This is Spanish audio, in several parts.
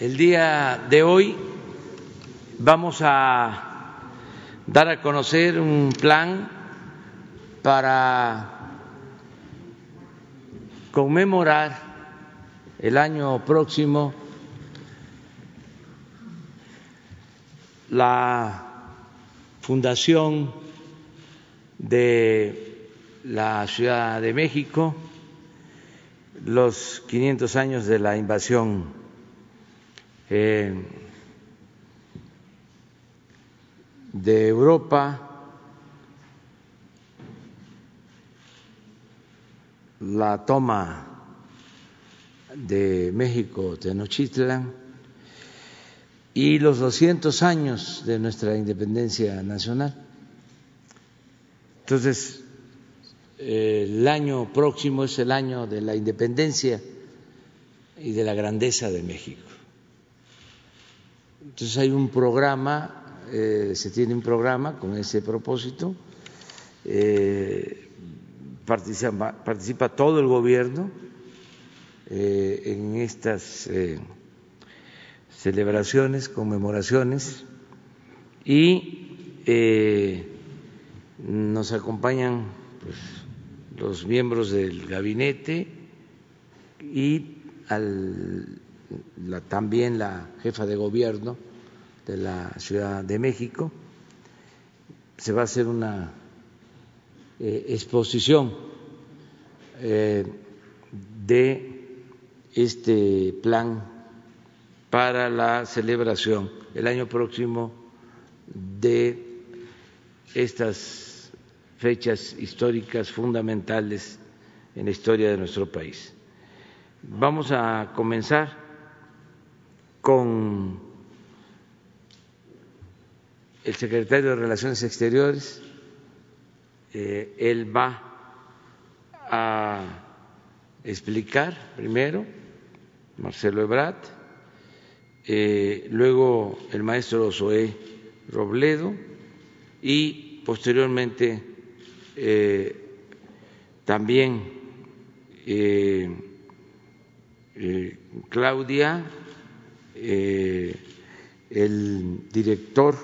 El día de hoy vamos a dar a conocer un plan para conmemorar el año próximo la fundación de la Ciudad de México, los 500 años de la invasión eh, de Europa, la toma de México Tenochtitlan y los 200 años de nuestra independencia nacional. Entonces, el año próximo es el año de la independencia y de la grandeza de México. Entonces hay un programa, eh, se tiene un programa con ese propósito, eh, participa, todo el gobierno eh, en estas celebraciones, conmemoraciones y nos acompañan pues, los miembros del gabinete y al también la jefa de gobierno de la Ciudad de México. Se va a hacer una eh, exposición eh, de este plan para la celebración el año próximo de estas fechas históricas fundamentales en la historia de nuestro país. Vamos a comenzar con el secretario de Relaciones Exteriores. Eh, él va a explicar primero, Marcelo Ebrat, eh, luego el maestro Zoé Robledo y posteriormente eh, también Claudia eh, el director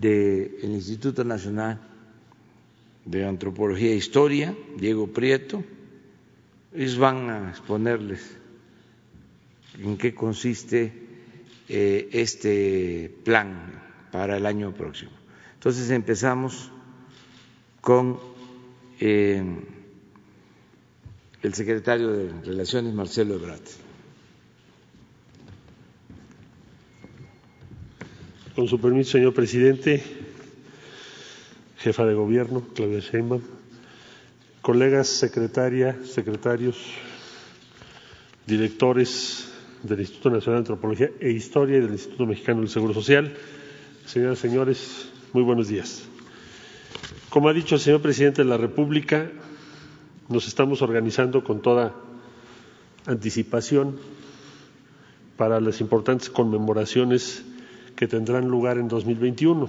del Instituto Nacional de Antropología e Historia, Diego Prieto, ellos van a exponerles en qué consiste eh, este plan para el año próximo. Entonces empezamos con eh, el secretario de Relaciones, Marcelo Ebrard. Con su permiso, señor presidente, jefa de gobierno, Claudia Sheinbaum, colegas, secretaria, secretarios, directores del Instituto Nacional de Antropología e Historia y del Instituto Mexicano del Seguro Social, señoras y señores, muy buenos días. Como ha dicho el señor presidente de la República, nos estamos organizando con toda anticipación para las importantes conmemoraciones que tendrán lugar en 2021.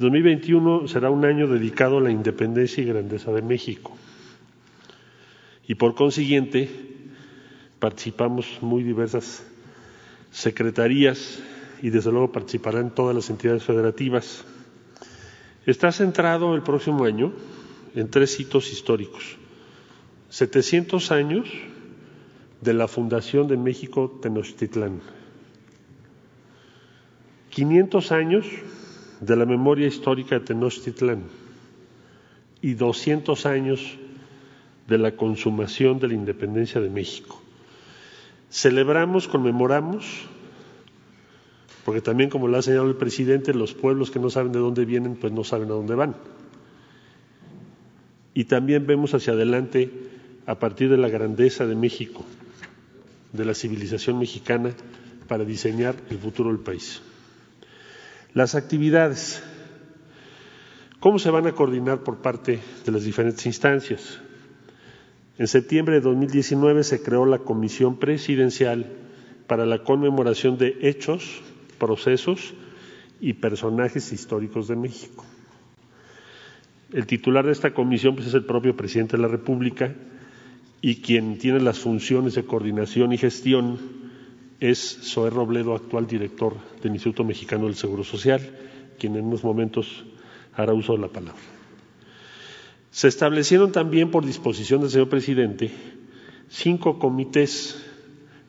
2021 será un año dedicado a la independencia y grandeza de México. Y por consiguiente, participamos muy diversas secretarías y desde luego participarán todas las entidades federativas. Está centrado el próximo año en tres hitos históricos. 700 años de la fundación de México Tenochtitlán 500 años de la memoria histórica de Tenochtitlán y 200 años de la consumación de la independencia de México. Celebramos, conmemoramos, porque también, como lo ha señalado el presidente, los pueblos que no saben de dónde vienen, pues no saben a dónde van. Y también vemos hacia adelante, a partir de la grandeza de México, de la civilización mexicana, para diseñar el futuro del país. Las actividades, ¿cómo se van a coordinar por parte de las diferentes instancias? En septiembre de 2019 se creó la Comisión Presidencial para la conmemoración de hechos, procesos y personajes históricos de México. El titular de esta comisión pues, es el propio presidente de la República y quien tiene las funciones de coordinación y gestión es Zoé Robledo, actual director del Instituto Mexicano del Seguro Social, quien en unos momentos hará uso de la palabra. Se establecieron también, por disposición del señor presidente, cinco comités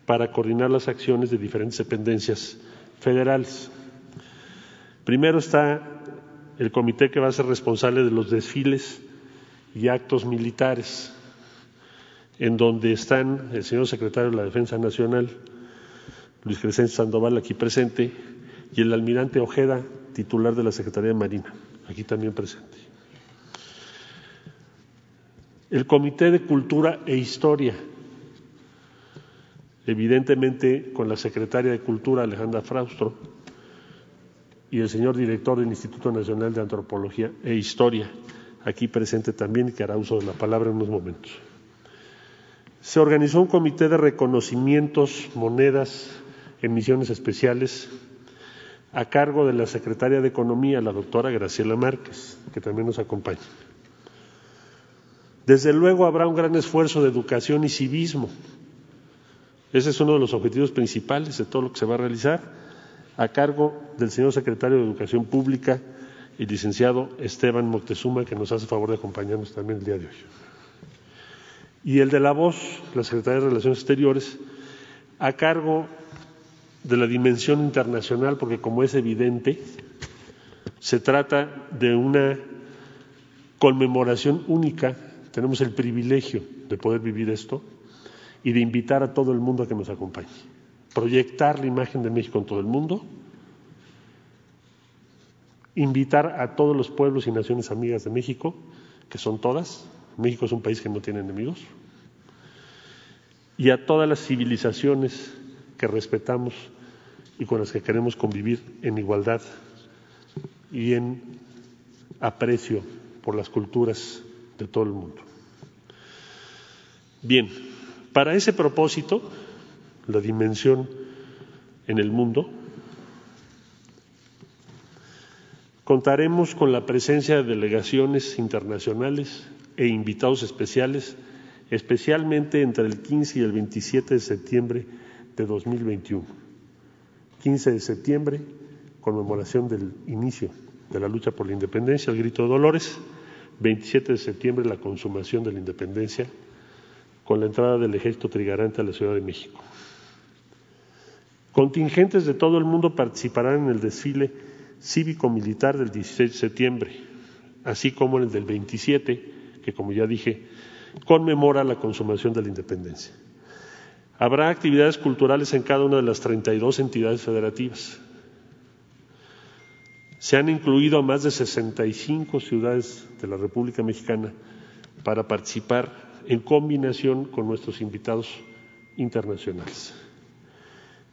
para coordinar las acciones de diferentes dependencias federales. Primero está el comité que va a ser responsable de los desfiles y actos militares, en donde están el señor secretario de la Defensa Nacional, Luis Crescencio Sandoval, aquí presente, y el almirante Ojeda, titular de la Secretaría de Marina, aquí también presente. El Comité de Cultura e Historia, evidentemente con la secretaria de Cultura, Alejandra Fraustro, y el señor director del Instituto Nacional de Antropología e Historia, aquí presente también, que hará uso de la palabra en unos momentos. Se organizó un comité de reconocimientos, monedas, emisiones especiales, a cargo de la secretaria de Economía, la doctora Graciela Márquez, que también nos acompaña. Desde luego habrá un gran esfuerzo de educación y civismo. Ese es uno de los objetivos principales de todo lo que se va a realizar a cargo del señor secretario de Educación Pública y licenciado Esteban Moctezuma, que nos hace favor de acompañarnos también el día de hoy. Y el de la voz, la Secretaría de Relaciones Exteriores, a cargo de la dimensión internacional, porque como es evidente, se trata de una conmemoración única, tenemos el privilegio de poder vivir esto y de invitar a todo el mundo a que nos acompañe. Proyectar la imagen de México en todo el mundo, invitar a todos los pueblos y naciones amigas de México, que son todas, México es un país que no tiene enemigos, y a todas las civilizaciones que respetamos y con las que queremos convivir en igualdad y en aprecio por las culturas de todo el mundo. Bien, para ese propósito, la dimensión en el mundo. Contaremos con la presencia de delegaciones internacionales e invitados especiales, especialmente entre el 15 y el 27 de septiembre de 2021. 15 de septiembre, conmemoración del inicio de la lucha por la independencia, el grito de Dolores. 27 de septiembre, la consumación de la independencia, con la entrada del ejército trigarante a la Ciudad de México. Contingentes de todo el mundo participarán en el desfile cívico-militar del 16 de septiembre, así como en el del 27, que como ya dije, conmemora la consumación de la independencia. Habrá actividades culturales en cada una de las 32 entidades federativas. Se han incluido a más de 65 ciudades de la República Mexicana para participar en combinación con nuestros invitados internacionales.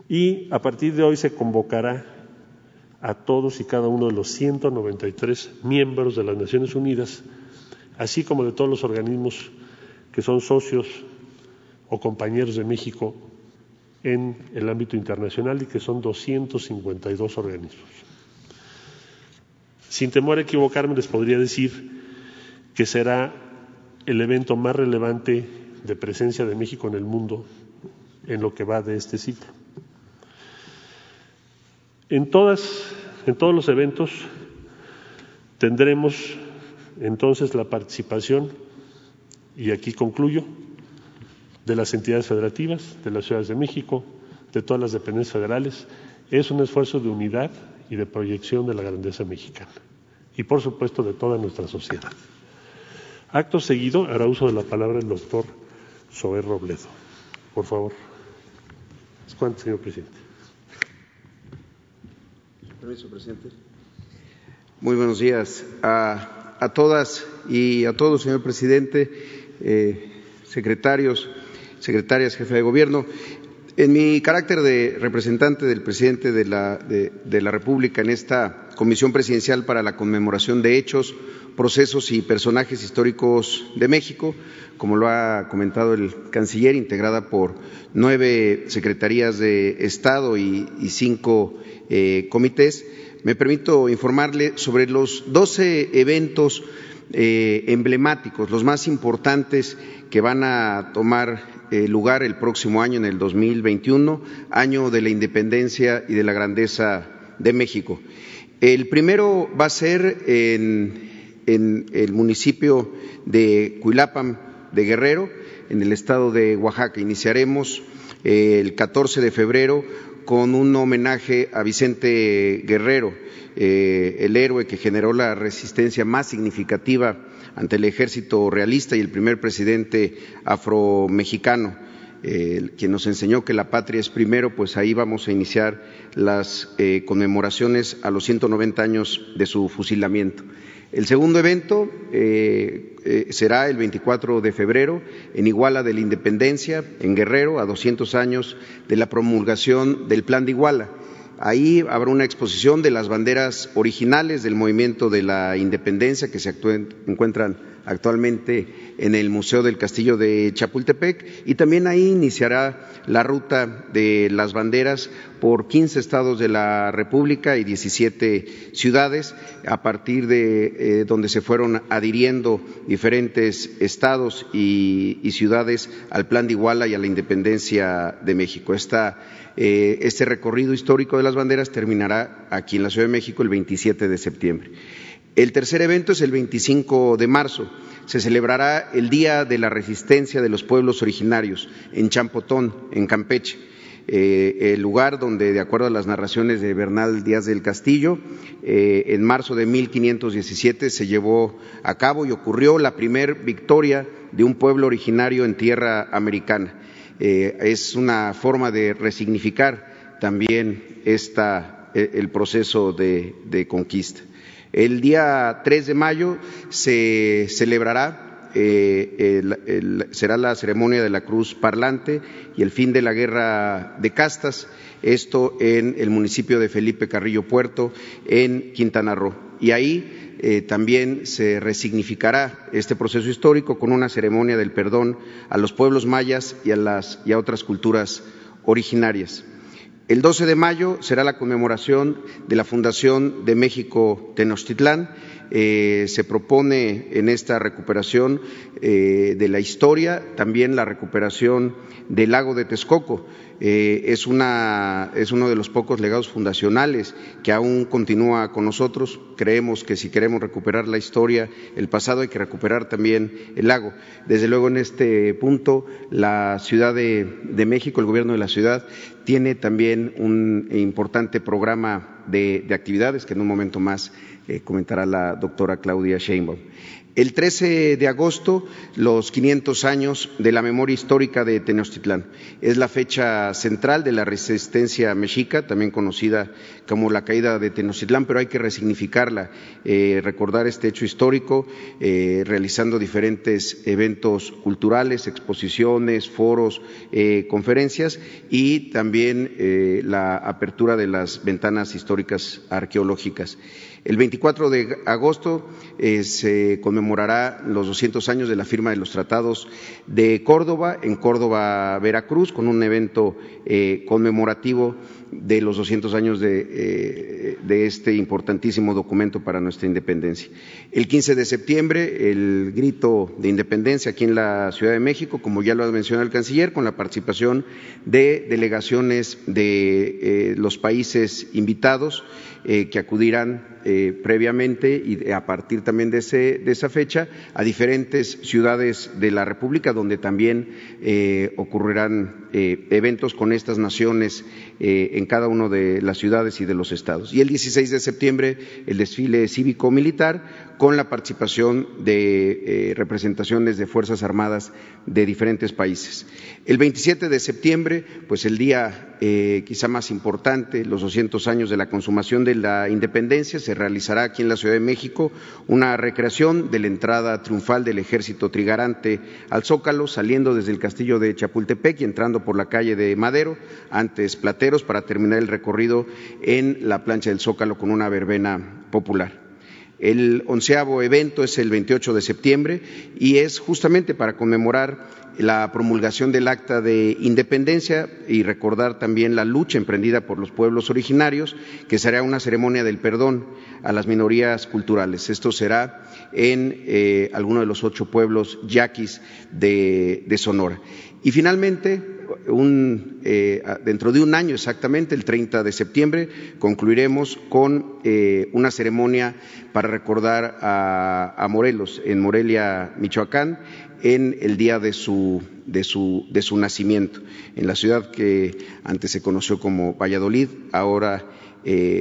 Y a partir de hoy se convocará a todos y cada uno de los 193 miembros de las Naciones Unidas, así como de todos los organismos que son socios o compañeros de México en el ámbito internacional y que son 252 organismos. Sin temor a equivocarme, les podría decir que será el evento más relevante de presencia de México en el mundo en lo que va de este ciclo. En, todas, en todos los eventos tendremos entonces la participación, y aquí concluyo, de las entidades federativas, de las ciudades de México, de todas las dependencias federales. Es un esfuerzo de unidad y de proyección de la grandeza mexicana y, por supuesto, de toda nuestra sociedad. Acto seguido hará uso de la palabra el doctor Soer Robledo. Por favor. ¿Cuánto, señor presidente? presidente. Muy buenos días a, todas y a todos, señor presidente, eh, secretarios, secretarias, jefe de gobierno. En mi carácter de representante del presidente de la, de la República en esta Comisión Presidencial para la Conmemoración de Hechos, Procesos y Personajes Históricos de México, como lo ha comentado el canciller, integrada por nueve secretarías de Estado y, cinco eh, comités, me permito informarle sobre los doce eventos eh, emblemáticos, los más importantes que van a tomar lugar el próximo año, en el 2021, año de la independencia y de la grandeza de México. El primero va a ser en, el municipio de Cuilapam de Guerrero, en el estado de Oaxaca. Iniciaremos eh, el 14 de febrero con un homenaje a Vicente Guerrero, eh, el héroe que generó la resistencia más significativa ante el ejército realista y el primer presidente afromexicano. Eh, quien nos enseñó que la patria es primero, pues ahí vamos a iniciar las eh, conmemoraciones a los 190 años de su fusilamiento. El segundo evento eh, eh, será el 24 de febrero en Iguala de la Independencia, en Guerrero, a 200 años de la promulgación del Plan de Iguala. Ahí habrá una exposición de las banderas originales del movimiento de la independencia que se encuentran actualmente en el Museo del Castillo de Chapultepec y también ahí iniciará la ruta de las banderas por 15 estados de la República y 17 ciudades, a partir de eh, donde se fueron adhiriendo diferentes estados y, ciudades al Plan de Iguala y a la independencia de México. Eh, este recorrido histórico de las banderas terminará aquí en la Ciudad de México el 27 de septiembre. El tercer evento es el 25 de marzo. Se celebrará el Día de la Resistencia de los Pueblos Originarios en Champotón, en Campeche. Eh, el lugar donde, de acuerdo a las narraciones de Bernal Díaz del Castillo, eh, en marzo de 1517 se llevó a cabo y ocurrió la primera victoria de un pueblo originario en tierra americana. Eh, es una forma de resignificar también e, el proceso de, conquista. El día 3 de mayo se celebrará, eh, será la ceremonia de la cruz parlante y el fin de la guerra de castas, esto en el municipio de Felipe Carrillo Puerto, en Quintana Roo. Y ahí eh, también se resignificará este proceso histórico con una ceremonia del perdón a los pueblos mayas y a, las, y a otras culturas originarias. El 12 de mayo será la conmemoración de la Fundación de México Tenochtitlán. Eh, se propone en esta recuperación eh, de la historia también la recuperación del lago de Texcoco. Eh, es, una, es uno de los pocos legados fundacionales que aún continúa con nosotros. Creemos que si queremos recuperar la historia, el pasado, hay que recuperar también el lago. Desde luego, en este punto, la Ciudad de, México, el gobierno de la ciudad, tiene también un importante programa de, actividades que en un momento más comentará la doctora Claudia Sheinbaum. El 13 de agosto, los 500 años de la memoria histórica de Tenochtitlán. Es la fecha central de la resistencia mexica, también conocida como la caída de Tenochtitlán, pero hay que resignificarla, eh, recordar este hecho histórico, eh, realizando diferentes eventos culturales, exposiciones, foros, eh, conferencias y también la apertura de las ventanas históricas arqueológicas. El 24 de agosto eh, se conmemorará los 200 años de la firma de los tratados de Córdoba, en Córdoba, Veracruz, con un evento eh, conmemorativo de los 200 años eh, de, este importantísimo documento para nuestra independencia. El 15 de septiembre, el grito de independencia aquí en la Ciudad de México, como ya lo ha mencionado el canciller, con la participación de delegaciones de los países invitados que acudirán eh, previamente y a partir también de, esa fecha a diferentes ciudades de la República donde también eh, ocurrirán eventos con estas naciones en cada una de las ciudades y de los estados. Y el 16 de septiembre el desfile cívico-militar con la participación de representaciones de Fuerzas Armadas de diferentes países. El 27 de septiembre, pues el día quizá más importante, los 200 años de la consumación de la independencia, se realizará aquí en la Ciudad de México una recreación de la entrada triunfal del ejército trigarante al Zócalo, saliendo desde el castillo de Chapultepec y entrando por la calle de Madero, antes Plateros, para terminar el recorrido en la plancha del Zócalo con una verbena popular. El onceavo evento es el 28 de septiembre y es justamente para conmemorar la promulgación del Acta de Independencia y recordar también la lucha emprendida por los pueblos originarios, que será una ceremonia del perdón a las minorías culturales. Esto será en eh, alguno de los ocho pueblos yaquis de, Sonora. Y finalmente, eh, dentro de un año exactamente, el 30 de septiembre, concluiremos con eh, una ceremonia para recordar a, Morelos, en Morelia, Michoacán, en el día de su, de su, de su nacimiento, en la ciudad que antes se conoció como Valladolid, ahora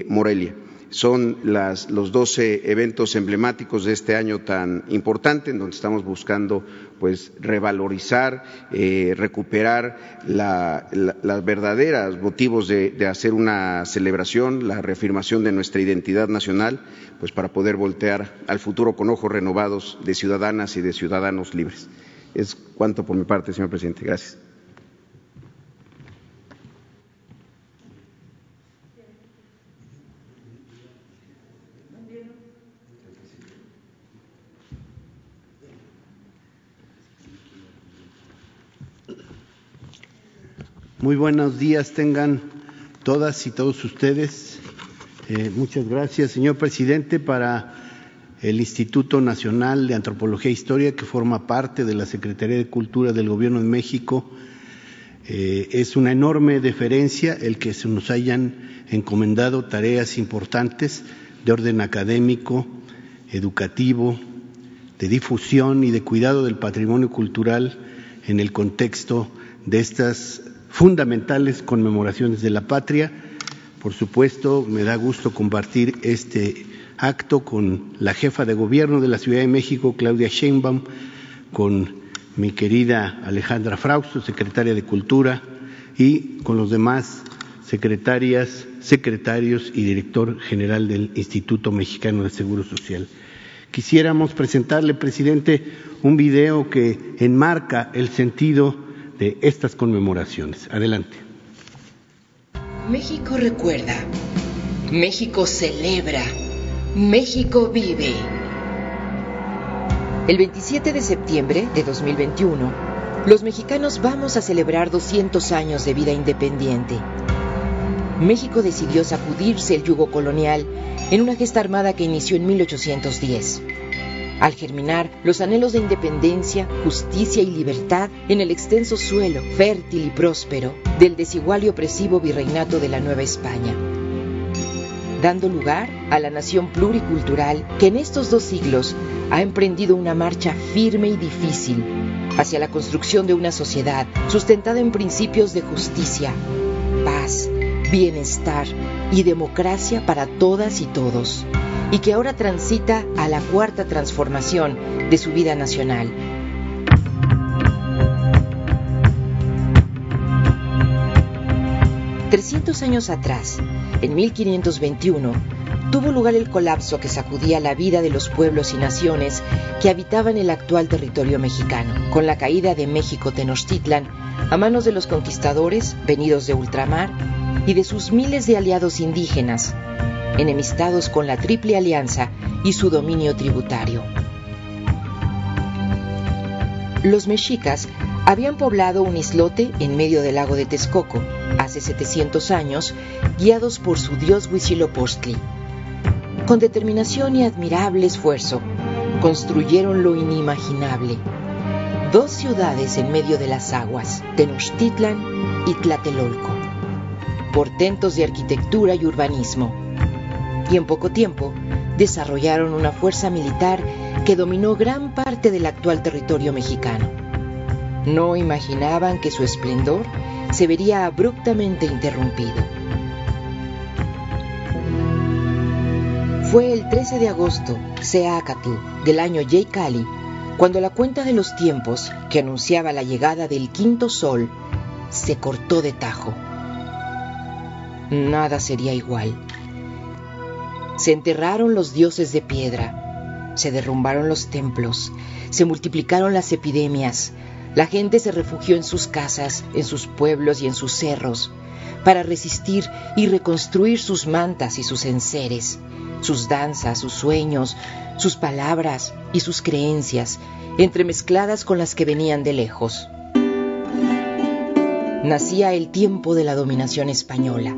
Morelia son los 12 eventos emblemáticos de este año tan importante, en donde estamos buscando pues revalorizar, eh, recuperar los verdaderos motivos de, de, hacer una celebración, la reafirmación de nuestra identidad nacional, pues para poder voltear al futuro con ojos renovados de ciudadanas y de ciudadanos libres. Es cuanto por mi parte, señor presidente. Gracias. Muy buenos días tengan todas y todos ustedes. Eh, muchas gracias, señor presidente, para el Instituto Nacional de Antropología e Historia, que forma parte de la Secretaría de Cultura del Gobierno de México. Eh, es una enorme deferencia el que se nos hayan encomendado tareas importantes de orden académico, educativo, de difusión y de cuidado del patrimonio cultural en el contexto de estas fundamentales conmemoraciones de la patria. Por supuesto, me da gusto compartir este acto con la jefa de gobierno de la Ciudad de México, Claudia Sheinbaum, con mi querida Alejandra Frausto, secretaria de Cultura, y con los demás secretarias, secretarios y director general del Instituto Mexicano de Seguro Social. Quisiéramos presentarle, presidente, un video que enmarca el sentido de estas conmemoraciones. Adelante. México recuerda, México celebra, México vive. El 27 de septiembre de 2021, los mexicanos vamos a celebrar 200 años de vida independiente. México decidió sacudirse el yugo colonial en una gesta armada que inició en 1810 al germinar los anhelos de independencia, justicia y libertad en el extenso suelo fértil y próspero del desigual y opresivo virreinato de la Nueva España, dando lugar a la nación pluricultural que en estos dos siglos ha emprendido una marcha firme y difícil hacia la construcción de una sociedad sustentada en principios de justicia, paz, bienestar y democracia para todas y todos y que ahora transita a la cuarta transformación de su vida nacional. Trescientos años atrás, en 1521, tuvo lugar el colapso que sacudía la vida de los pueblos y naciones que habitaban el actual territorio mexicano, con la caída de México Tenochtitlan a manos de los conquistadores venidos de ultramar y de sus miles de aliados indígenas, enemistados con la Triple Alianza y su dominio tributario. Los mexicas habían poblado un islote en medio del lago de Texcoco hace 700 años, guiados por su dios Huitzilopochtli. Con determinación y admirable esfuerzo, construyeron lo inimaginable. Dos ciudades en medio de las aguas, Tenochtitlan y Tlatelolco, portentos de arquitectura y urbanismo y en poco tiempo desarrollaron una fuerza militar que dominó gran parte del actual territorio mexicano. No imaginaban que su esplendor se vería abruptamente interrumpido. Fue el 13 de agosto, Seacatl, del año Yeikali, cuando la cuenta de los tiempos, que anunciaba la llegada del quinto sol, se cortó de tajo. Nada sería igual. Se enterraron los dioses de piedra, se derrumbaron los templos, se multiplicaron las epidemias, la gente se refugió en sus casas, en sus pueblos y en sus cerros, para resistir y reconstruir sus mantas y sus enseres, sus danzas, sus sueños, sus palabras y sus creencias, entremezcladas con las que venían de lejos. nacía el tiempo de la dominación española,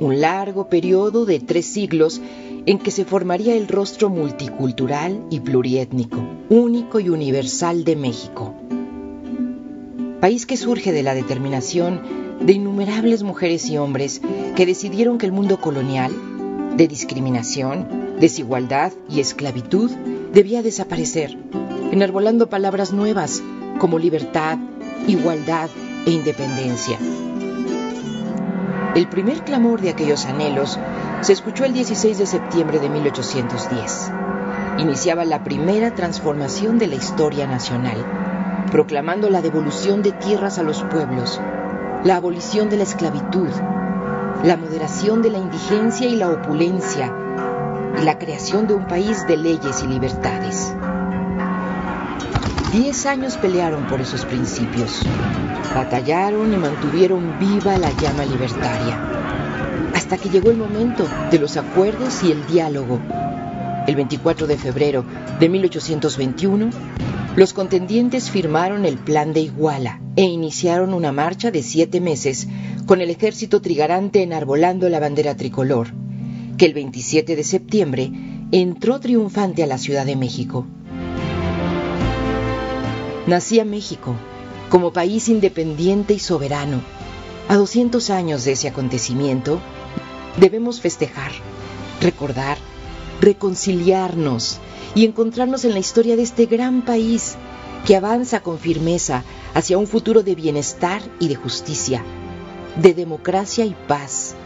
un largo periodo de tres siglos en que se formaría el rostro multicultural y pluriétnico, único y universal de México. País que surge de la determinación de innumerables mujeres y hombres que decidieron que el mundo colonial, de discriminación, desigualdad y esclavitud, debía desaparecer, enarbolando palabras nuevas como libertad, igualdad e independencia. El primer clamor de aquellos anhelos se escuchó el 16 de septiembre de 1810. Iniciaba la primera transformación de la historia nacional, proclamando la devolución de tierras a los pueblos, la abolición de la esclavitud, la moderación de la indigencia y la opulencia, y la creación de un país de leyes y libertades. Diez años pelearon por esos principios, batallaron y mantuvieron viva la llama libertaria, hasta que llegó el momento de los acuerdos y el diálogo. El 24 de febrero de 1821, los contendientes firmaron el Plan de Iguala e iniciaron una marcha de siete meses con el ejército trigarante enarbolando la bandera tricolor, que el 27 de septiembre entró triunfante a la Ciudad de México. Nacía México como país independiente y soberano. A 200 años de ese acontecimiento, debemos festejar, recordar, reconciliarnos y encontrarnos en la historia de este gran país que avanza con firmeza hacia un futuro de bienestar y de justicia, de democracia y paz,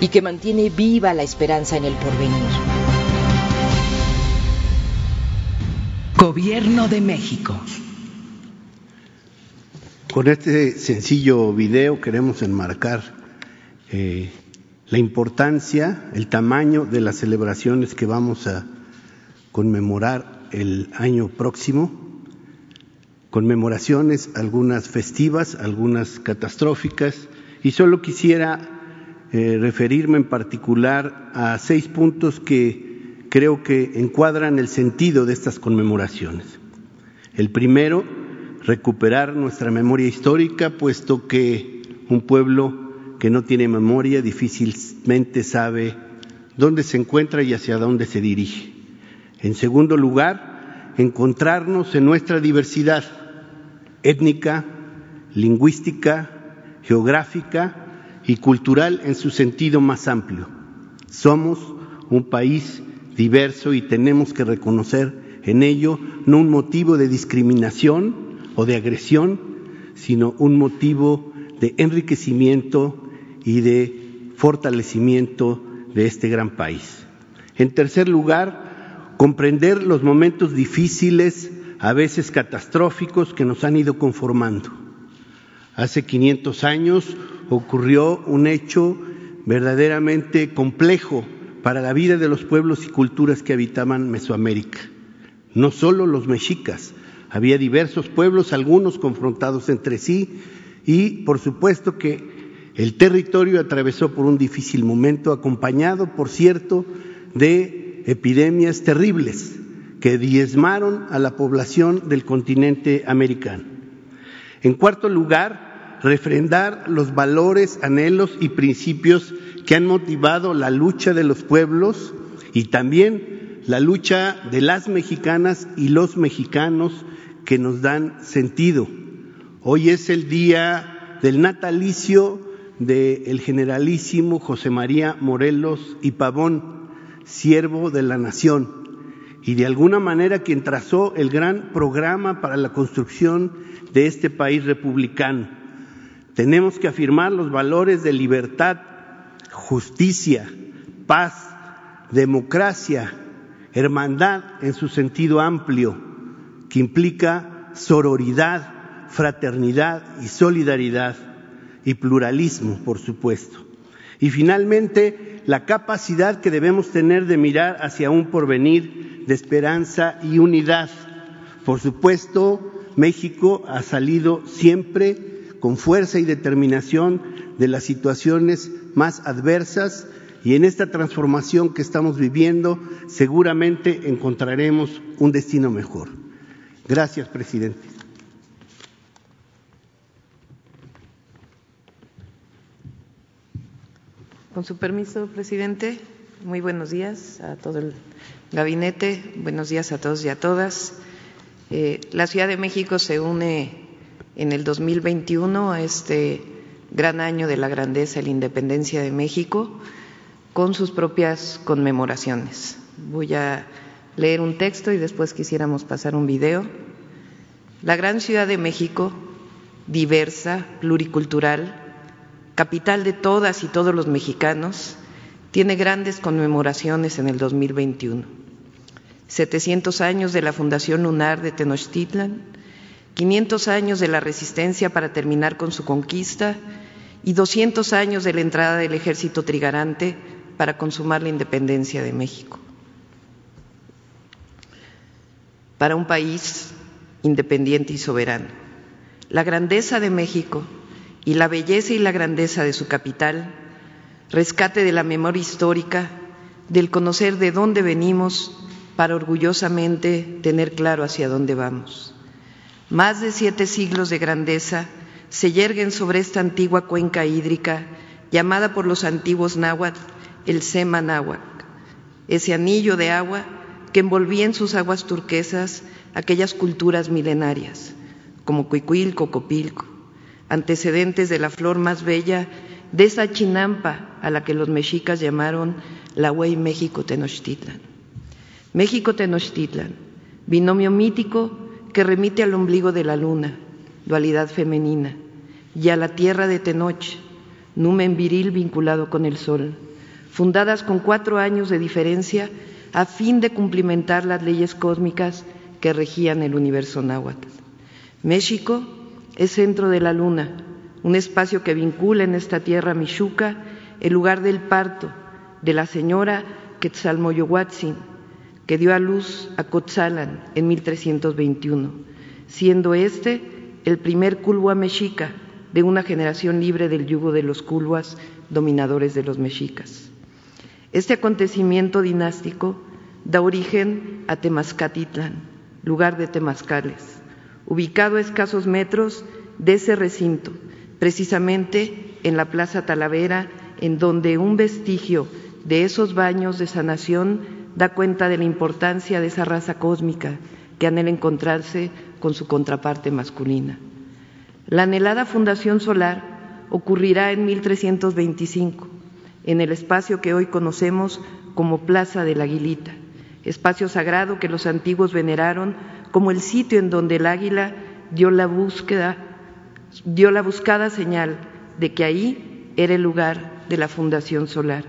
y que mantiene viva la esperanza en el porvenir. Gobierno de México. Con este sencillo video queremos enmarcar eh, la importancia, el tamaño de las celebraciones que vamos a conmemorar el año próximo. Conmemoraciones, algunas festivas, algunas catastróficas, y solo quisiera eh, referirme en particular a seis puntos que creo que encuadran el sentido de estas conmemoraciones. El primero, recuperar nuestra memoria histórica, puesto que un pueblo que no tiene memoria difícilmente sabe dónde se encuentra y hacia dónde se dirige. En segundo lugar, encontrarnos en nuestra diversidad étnica, lingüística, geográfica y cultural en su sentido más amplio. Somos un país diverso y tenemos que reconocer en ello no un motivo de discriminación, o de agresión, sino un motivo de enriquecimiento y de fortalecimiento de este gran país. En tercer lugar, comprender los momentos difíciles, a veces catastróficos, que nos han ido conformando. Hace 500 años ocurrió un hecho verdaderamente complejo para la vida de los pueblos y culturas que habitaban Mesoamérica. No solo los mexicas, había diversos pueblos, algunos confrontados entre sí, y por supuesto que el territorio atravesó por un difícil momento, acompañado, por cierto, de epidemias terribles que diezmaron a la población del continente americano. En cuarto lugar, refrendar los valores, anhelos y principios que han motivado la lucha de los pueblos y también la lucha de las mexicanas y los mexicanos que nos dan sentido. Hoy es el día del natalicio del generalísimo José María Morelos y Pavón, siervo de la nación, y de alguna manera quien trazó el gran programa para la construcción de este país republicano. Tenemos que afirmar los valores de libertad, justicia, paz, democracia, hermandad en su sentido amplio que implica sororidad, fraternidad y solidaridad y pluralismo, por supuesto. Y finalmente, la capacidad que debemos tener de mirar hacia un porvenir de esperanza y unidad. Por supuesto, México ha salido siempre con fuerza y determinación de las situaciones más adversas y en esta transformación que estamos viviendo seguramente encontraremos un destino mejor. Gracias, presidente. Con su permiso, presidente, muy buenos días a todo el gabinete, buenos días a todos y a todas. Eh, la Ciudad de México se une en el 2021 a este gran año de la grandeza y la independencia de México con sus propias conmemoraciones. Voy a leer un texto y después quisiéramos pasar un video. La gran Ciudad de México, diversa, pluricultural, capital de todas y todos los mexicanos, tiene grandes conmemoraciones en el 2021. 700 años de la Fundación Lunar de Tenochtitlan, 500 años de la resistencia para terminar con su conquista y 200 años de la entrada del ejército trigarante para consumar la independencia de México. Para un país independiente y soberano, la grandeza de México y la belleza y la grandeza de su capital, rescate de la memoria histórica, del conocer de dónde venimos para orgullosamente tener claro hacia dónde vamos. Más de siete siglos de grandeza se yerguen sobre esta antigua cuenca hídrica llamada por los antiguos náhuatl el Sema Náhuac, ese anillo de agua que envolvía en sus aguas turquesas aquellas culturas milenarias, como Cuicuilco, Copilco, antecedentes de la flor más bella de esa chinampa a la que los mexicas llamaron la Huey México Tenochtitlan. México Tenochtitlan, binomio mítico que remite al ombligo de la luna, dualidad femenina, y a la tierra de Tenoch, numen viril vinculado con el sol, fundadas con cuatro años de diferencia a fin de cumplimentar las leyes cósmicas que regían el universo náhuatl. México es centro de la luna, un espacio que vincula en esta tierra Michuca el lugar del parto de la señora Quetzalmoyohuatzin, que dio a luz a Cotzalan en 1321, siendo este el primer culhua mexica de una generación libre del yugo de los culhuas dominadores de los mexicas. Este acontecimiento dinástico da origen a Temascatitlan, lugar de temazcales, ubicado a escasos metros de ese recinto, precisamente en la Plaza Talavera, en donde un vestigio de esos baños de sanación da cuenta de la importancia de esa raza cósmica que anhela encontrarse con su contraparte masculina. La anhelada fundación solar ocurrirá en 1325, en el espacio que hoy conocemos como Plaza de la Aguilita, espacio sagrado que los antiguos veneraron como el sitio en donde el águila dio la búsqueda, dio la buscada señal de que ahí era el lugar de la fundación solar.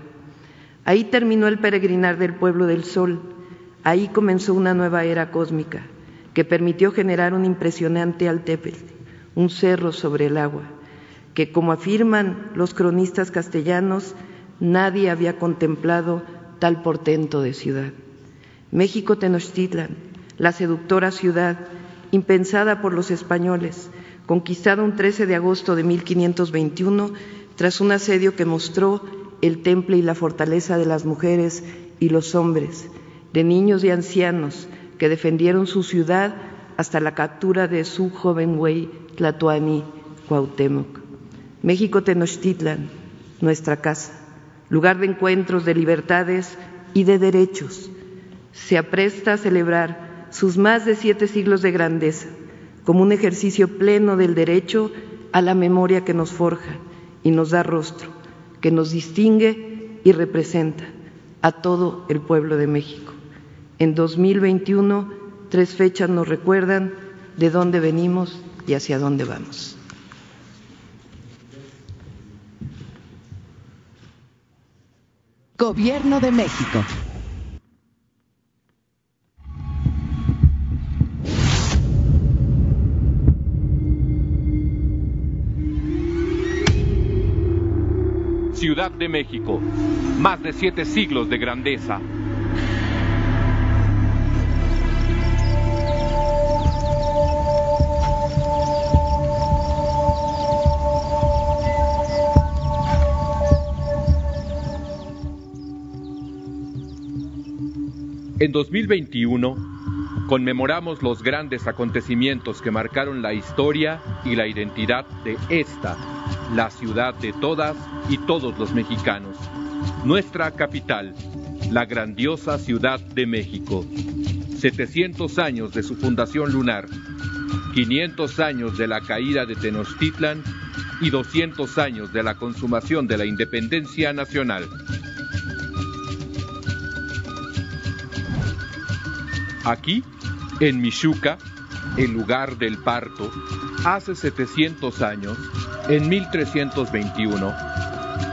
Ahí terminó el peregrinar del pueblo del sol, ahí comenzó una nueva era cósmica que permitió generar un impresionante Altepetl, un cerro sobre el agua, que como afirman los cronistas castellanos, nadie había contemplado tal portento de ciudad. México Tenochtitlan, la seductora ciudad, impensada por los españoles, conquistada un 13 de agosto de 1521 tras un asedio que mostró el temple y la fortaleza de las mujeres y los hombres, de niños y ancianos que defendieron su ciudad hasta la captura de su joven güey Tlatuani Cuauhtémoc. México Tenochtitlan, nuestra casa, lugar de encuentros, de libertades y de derechos, se apresta a celebrar sus más de siete siglos de grandeza como un ejercicio pleno del derecho a la memoria que nos forja y nos da rostro, que nos distingue y representa a todo el pueblo de México. En 2021, tres fechas nos recuerdan de dónde venimos y hacia dónde vamos. Gobierno de México. Ciudad de México, más de siete siglos de grandeza. En 2021 conmemoramos los grandes acontecimientos que marcaron la historia y la identidad de esta la ciudad de todas y todos los mexicanos, nuestra capital, la grandiosa Ciudad de México. 700 años de su fundación lunar, 500 años de la caída de Tenochtitlan y 200 años de la consumación de la independencia nacional. Aquí, en Michuca, el lugar del parto, hace 700 años, en 1321,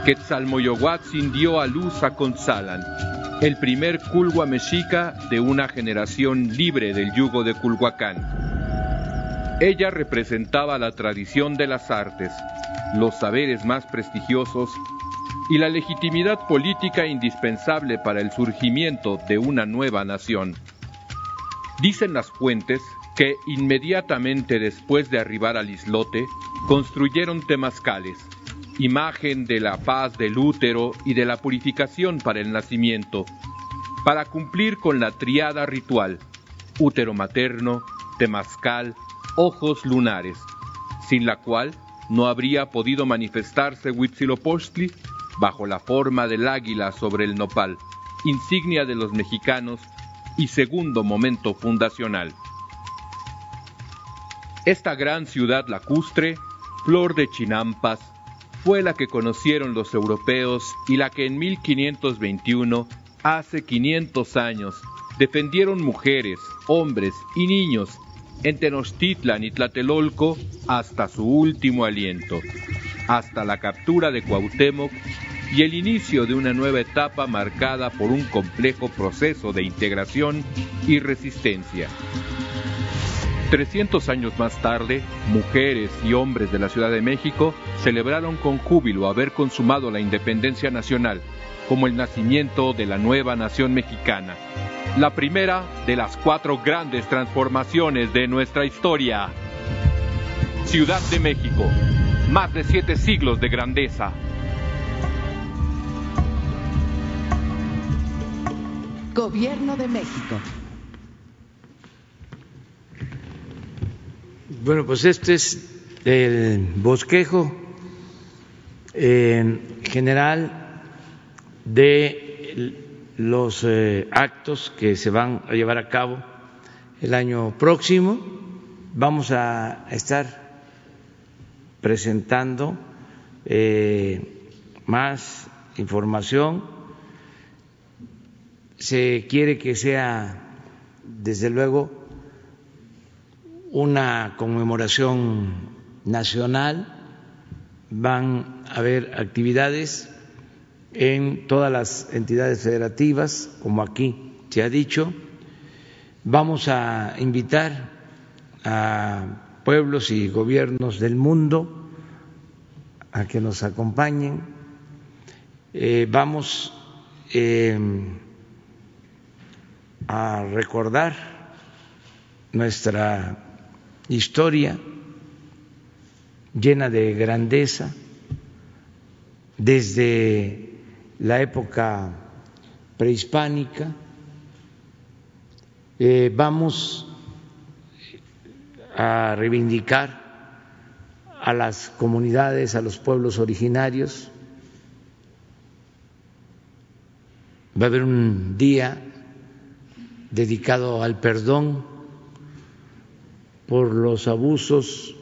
Quetzalmoyohuatzin dio a luz a Conzalan, el primer culhua mexica de una generación libre del yugo de Culhuacán. Ella representaba la tradición de las artes, los saberes más prestigiosos y la legitimidad política indispensable para el surgimiento de una nueva nación. Dicen las fuentes que inmediatamente después de arribar al islote, construyeron temazcales, imagen de la paz del útero y de la purificación para el nacimiento, para cumplir con la triada ritual, útero materno, temazcal, ojos lunares, sin la cual no habría podido manifestarse Huitzilopochtli bajo la forma del águila sobre el nopal, insignia de los mexicanos y segundo momento fundacional. Esta gran ciudad lacustre, flor de chinampas, fue la que conocieron los europeos y la que en 1521, hace 500 años, defendieron mujeres, hombres y niños en Tenochtitlan y Tlatelolco hasta su último aliento, hasta la captura de Cuauhtémoc y el inicio de una nueva etapa marcada por un complejo proceso de integración y resistencia. 300 años más tarde, mujeres y hombres de la Ciudad de México celebraron con júbilo haber consumado la independencia nacional, como el nacimiento de la nueva nación mexicana, la primera de las cuatro grandes transformaciones de nuestra historia. Ciudad de México, más de siete siglos de grandeza, Gobierno de México. Bueno, pues este es el bosquejo general de los eh, actos que se van a llevar a cabo el año próximo. Vamos a estar presentando eh, más información se quiere que sea, desde luego, una conmemoración nacional, van a haber actividades en todas las entidades federativas, como aquí se ha dicho. Vamos a invitar a pueblos y gobiernos del mundo a que nos acompañen. Eh, vamos eh, a recordar nuestra historia llena de grandeza desde la época prehispánica. Eh, vamos a reivindicar a las comunidades, a los pueblos originarios. Va a haber un día dedicado al perdón por los abusos,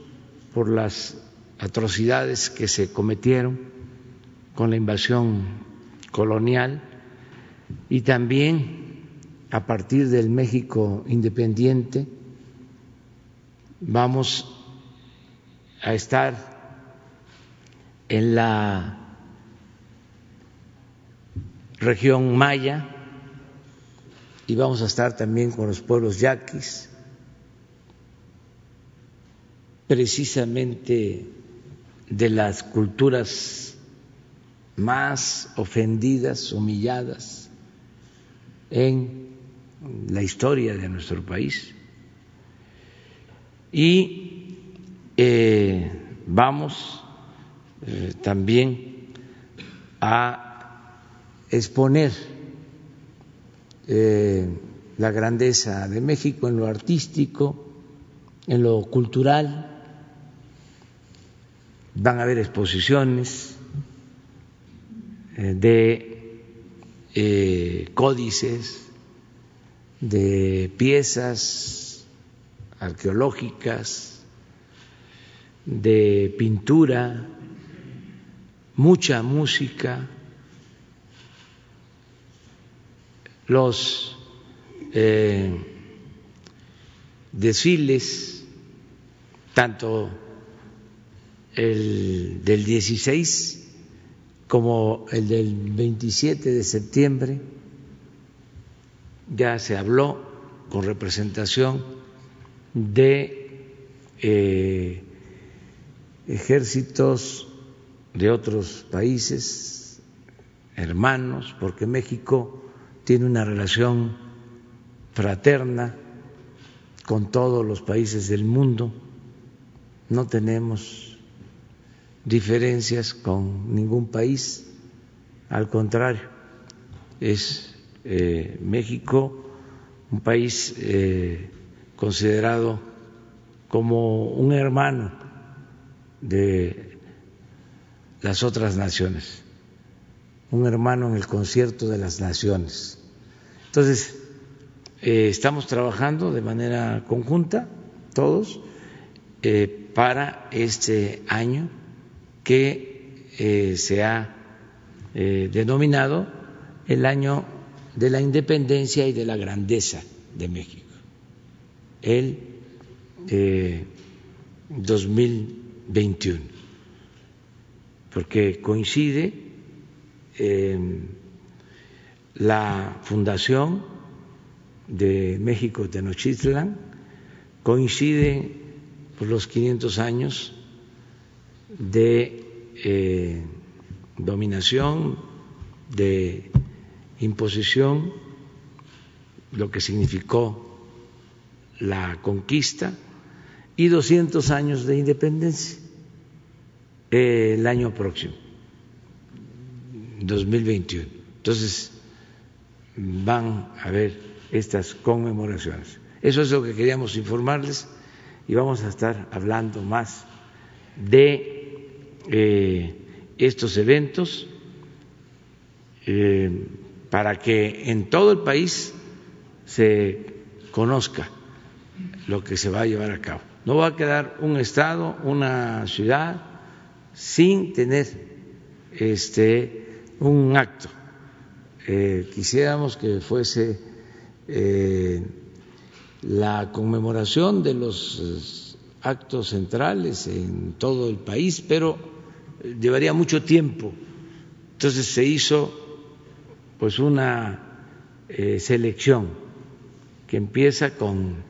por las atrocidades que se cometieron con la invasión colonial y también a partir del México independiente vamos a estar en la región maya y vamos a estar también con los pueblos yaquis, precisamente de las culturas más ofendidas, humilladas en la historia de nuestro país. Y eh, vamos eh, también a exponer eh, la grandeza de México en lo artístico, en lo cultural, van a haber exposiciones eh, de eh, códices, de piezas arqueológicas, de pintura, mucha música, los eh, desfiles, tanto el del 16 como el del 27 de septiembre, ya se habló con representación de eh, ejércitos de otros países hermanos, porque México tiene una relación fraterna con todos los países del mundo, no tenemos diferencias con ningún país, al contrario, es eh, México un país eh, considerado como un hermano de las otras naciones, un hermano en el concierto de las naciones. Entonces, eh, estamos trabajando de manera conjunta, todos, para este año que se ha denominado el año de la independencia y de la grandeza de México. El 2021, eh, porque coincide la fundación de México Tenochtitlan, coincide por los 500 años de eh, dominación, de imposición, lo que significó la conquista, y 200 años de independencia el año próximo, 2021. Entonces, van a haber estas conmemoraciones. Eso es lo que queríamos informarles y vamos a estar hablando más de eh, estos eventos. Eh, para que en todo el país se conozca lo que se va a llevar a cabo. No va a quedar un estado, una ciudad sin tener este un acto. Eh, quisiéramos que fuese eh, la conmemoración de los eh, actos centrales en todo el país, pero llevaría mucho tiempo. Entonces se hizo pues una selección que empieza con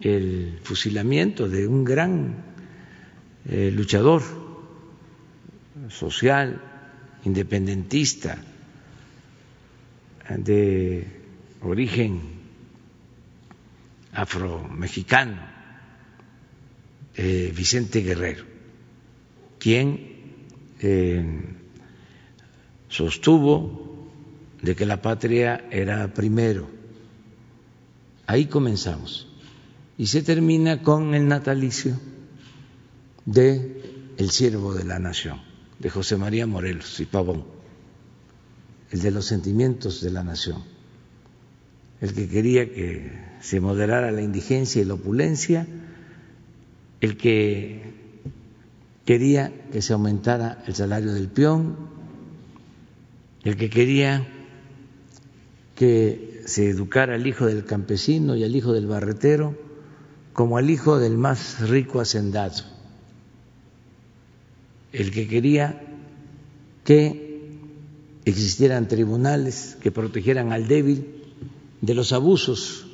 el fusilamiento de un gran luchador social, independentista, de origen afromexicano, eh, Vicente Guerrero, quien sostuvo de que la patria era primero. Ahí comenzamos. Y se termina con el natalicio de El siervo de la nación, de José María Morelos y Pavón, el de los sentimientos de la nación, el que quería que se moderara la indigencia y la opulencia, el que quería que se aumentara el salario del peón, el que quería que se educara al hijo del campesino y al hijo del barretero como al hijo del más rico hacendado, el que quería que existieran tribunales que protegieran al débil de los abusos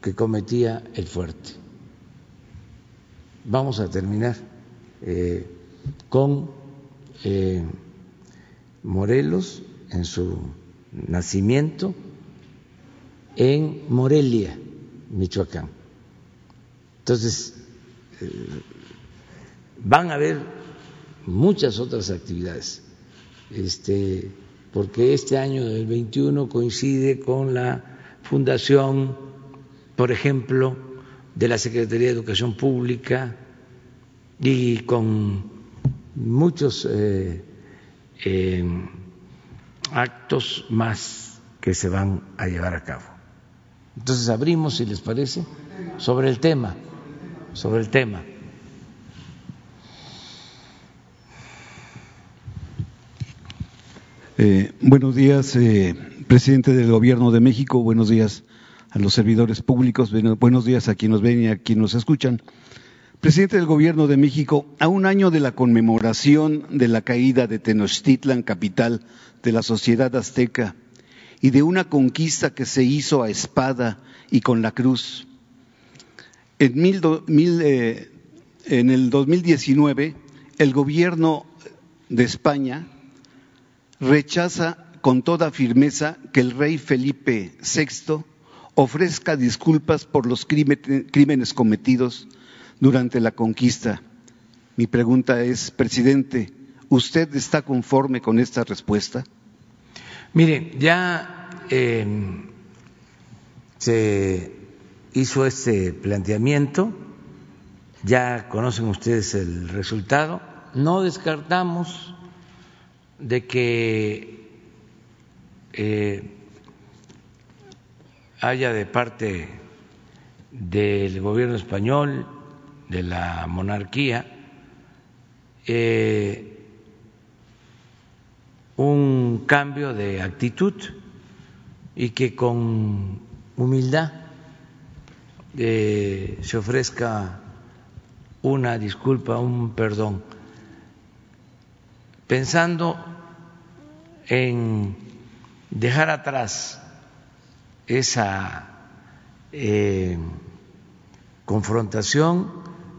que cometía el fuerte. Vamos a terminar eh, con eh, Morelos en su nacimiento en Morelia, Michoacán. Entonces, eh, van a haber muchas otras actividades, este, porque este año del 21 coincide con la fundación, por ejemplo, de la Secretaría de Educación Pública y con muchos eh, actos más que se van a llevar a cabo. Entonces abrimos, si les parece, sobre el tema, sobre el tema. Eh, buenos días, eh, presidente del Gobierno de México. Buenos días a los servidores públicos. Buenos días a quienes nos ven y a quienes nos escuchan. Presidente del Gobierno de México, a un año de la conmemoración de la caída de Tenochtitlan, capital de la sociedad azteca, y de una conquista que se hizo a espada y con la cruz. En, eh, en el 2019, el Gobierno de España rechaza con toda firmeza que el rey Felipe VI ofrezca disculpas por los crímenes cometidos durante la conquista. Mi pregunta es, presidente, ¿usted está conforme con esta respuesta? Mire, ya eh, se hizo este planteamiento, ya conocen ustedes el resultado, no descartamos de que eh, haya de parte del gobierno español, de la monarquía, eh, un cambio de actitud y que con humildad eh, se ofrezca una disculpa, un perdón. Pensando en dejar atrás esa eh, confrontación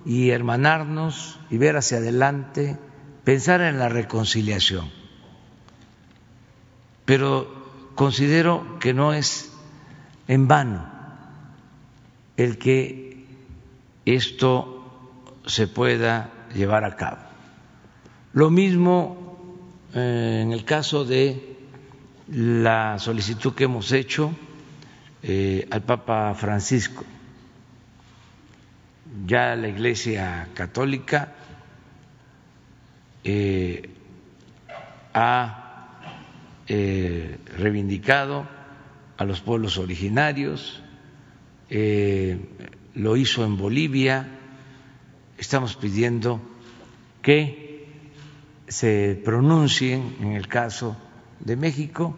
y hermanarnos y ver hacia adelante, pensar en la reconciliación. Pero considero que no es en vano el que esto se pueda llevar a cabo. Lo mismo eh, en el caso de la solicitud que hemos hecho eh, al Papa Francisco. Ya la Iglesia Católica eh, ha reivindicado a los pueblos originarios, lo hizo en Bolivia, estamos pidiendo que se pronuncien en el caso de México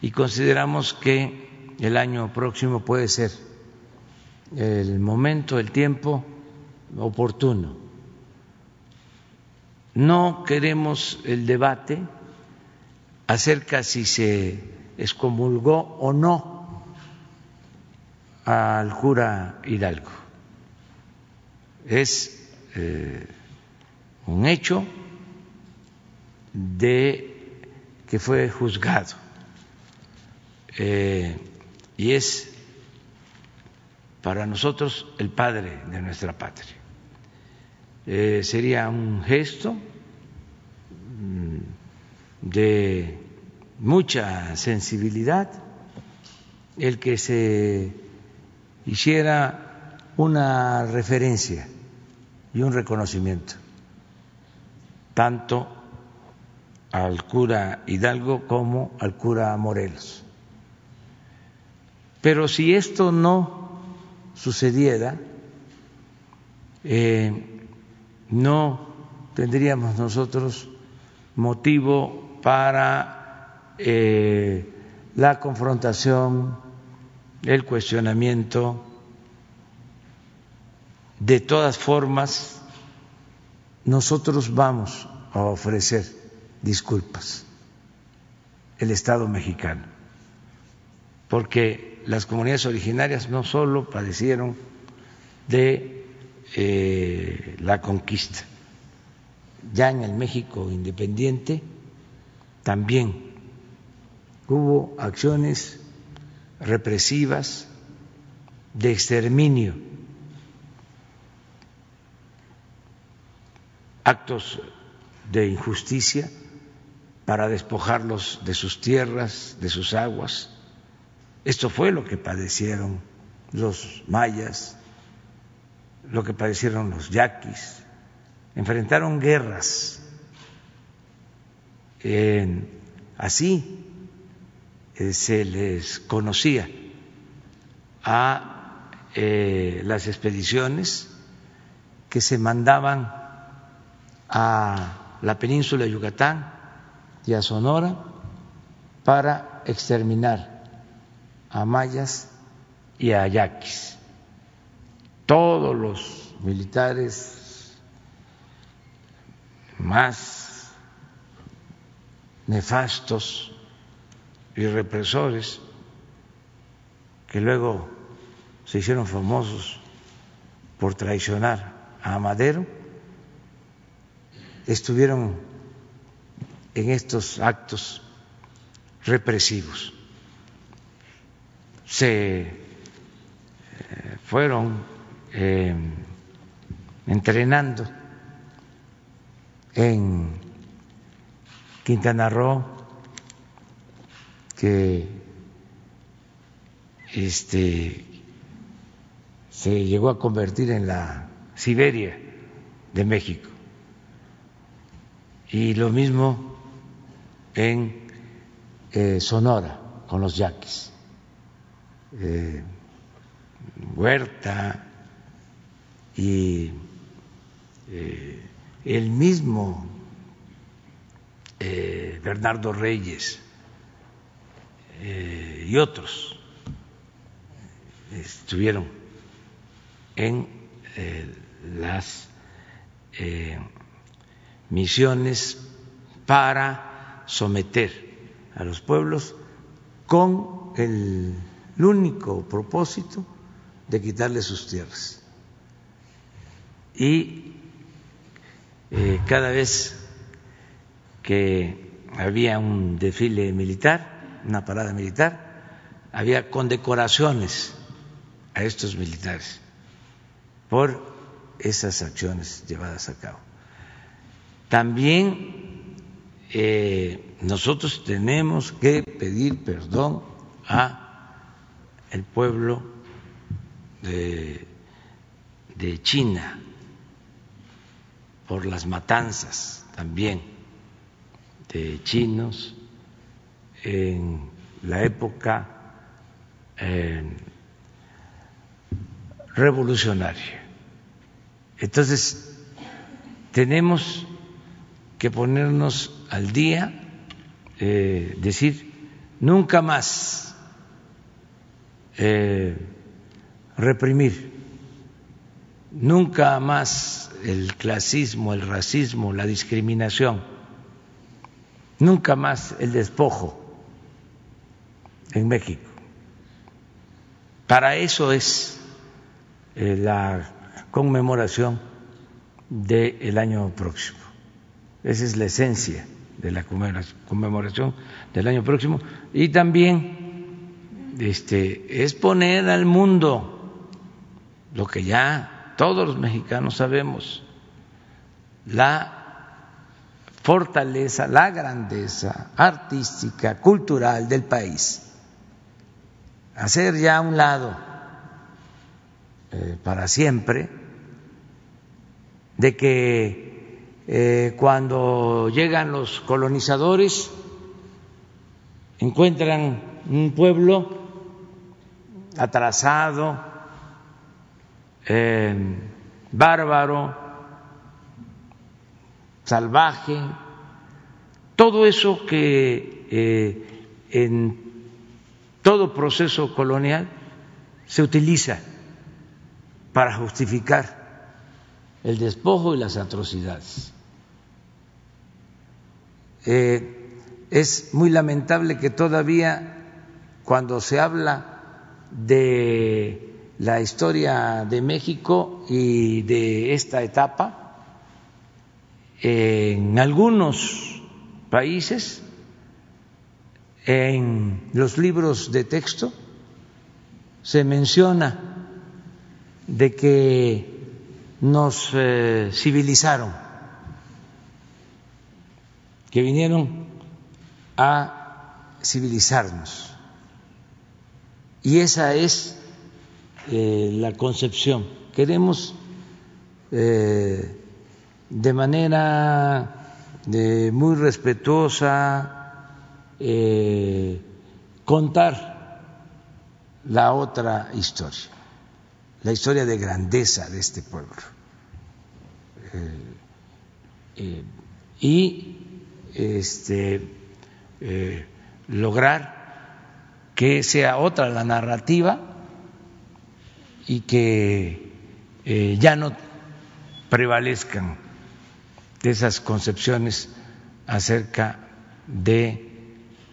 y consideramos que el año próximo puede ser el momento, el tiempo oportuno. No queremos el debate acerca si se excomulgó o no al cura Hidalgo. Es eh, un hecho de que fue juzgado eh, y es para nosotros el padre de nuestra patria. Eh, sería un gesto mm, de mucha sensibilidad el que se hiciera una referencia y un reconocimiento tanto al cura Hidalgo como al cura Morelos. Pero si esto no sucediera, eh, no tendríamos nosotros motivo para eh, la confrontación, el cuestionamiento. De todas formas, nosotros vamos a ofrecer disculpas. El Estado mexicano, porque las comunidades originarias no solo padecieron de eh, la conquista, ya en el México independiente también hubo acciones represivas de exterminio, actos de injusticia para despojarlos de sus tierras, de sus aguas. Esto fue lo que padecieron los mayas, lo que padecieron los yaquis. Enfrentaron guerras así eh, se les conocía a eh, las expediciones que se mandaban a la península de Yucatán y Sonora para exterminar a mayas y a yaquis. Todos los militares más nefastos y represores que luego se hicieron famosos por traicionar a Madero, estuvieron en estos actos represivos. Se eh, fueron eh, entrenando en Quintana Roo, que este, se llegó a convertir en la Siberia de México. Y lo mismo en eh, Sonora con los yaquis. Eh, Huerta y eh, el mismo Bernardo Reyes y otros estuvieron en las misiones para someter a los pueblos con el, único propósito de quitarles sus tierras. Y eh, cada vez que había un desfile militar, una parada militar, había condecoraciones a estos militares por esas acciones llevadas a cabo. También eh, nosotros tenemos que pedir perdón a el pueblo de, de China por las matanzas también de chinos en la época revolucionaria. Entonces, tenemos que ponernos al día eh, decir nunca más eh, reprimir, nunca más el clasismo, el racismo, la discriminación, nunca más el despojo en México. Para eso es eh, la conmemoración del año próximo. Esa es la esencia de la conmemoración del año próximo y también este, es poner al mundo lo que ya todos los mexicanos sabemos, la fortaleza, la grandeza artística, cultural del país. Hacer ya un lado eh, para siempre de que eh, cuando llegan los colonizadores, encuentran un pueblo atrasado, eh, bárbaro, salvaje, todo eso que eh, en todo proceso colonial se utiliza para justificar el despojo y las atrocidades. Eh, es muy lamentable que todavía cuando se habla de la historia de México y de esta etapa, en algunos países, en los libros de texto, se menciona de que nos eh, civilizaron que vinieron a civilizarnos. Y esa es eh, la concepción. Queremos eh, de manera muy respetuosa, eh, contar la otra historia, la historia de grandeza de este pueblo. Eh, y este, lograr que sea otra la narrativa y que ya no prevalezcan esas concepciones acerca de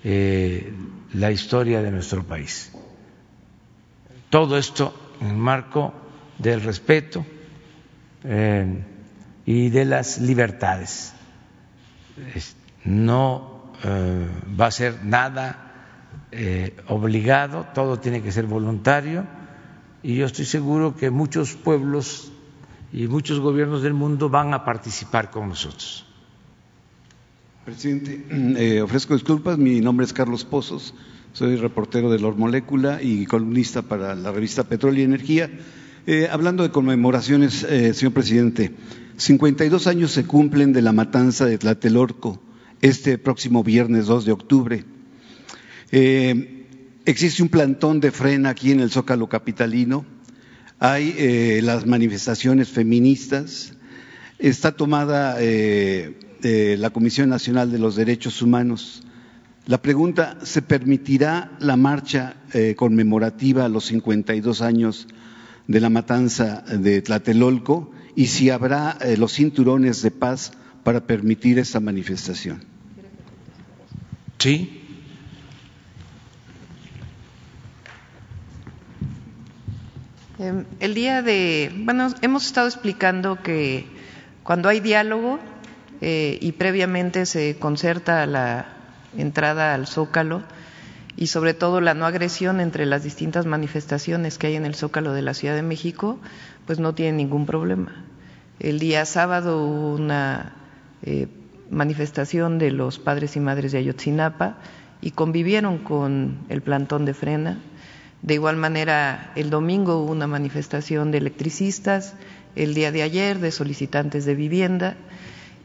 eh, la historia de nuestro país. Todo esto en el marco del respeto eh, y de las libertades. No eh, va a ser nada obligado, todo tiene que ser voluntario y yo estoy seguro que muchos pueblos y muchos gobiernos del mundo van a participar con nosotros. Presidente, eh, ofrezco disculpas. Mi nombre es Carlos Pozos, soy reportero de Lor Molécula y columnista para la revista Petróleo y Energía. Eh, hablando de conmemoraciones, eh, señor presidente, 52 años se cumplen de la matanza de Tlatelorco este próximo viernes 2 de octubre. existe un plantón de frena aquí en el Zócalo Capitalino hay eh, las manifestaciones feministas, está tomada eh, eh, la Comisión Nacional de los Derechos Humanos. La pregunta, ¿se permitirá la marcha conmemorativa a los 52 años de la matanza de Tlatelolco y si habrá los cinturones de paz para permitir esta manifestación? Sí, Em, el día de, bueno, hemos estado explicando que cuando hay diálogo eh, y previamente se concerta la entrada al Zócalo y sobre todo la no agresión entre las distintas manifestaciones que hay en el Zócalo de la Ciudad de México, pues no tiene ningún problema. El día sábado hubo una eh, manifestación de los padres y madres de Ayotzinapa y convivieron con el plantón de frena de igual manera, el domingo hubo una manifestación de electricistas, el día de ayer de solicitantes de vivienda.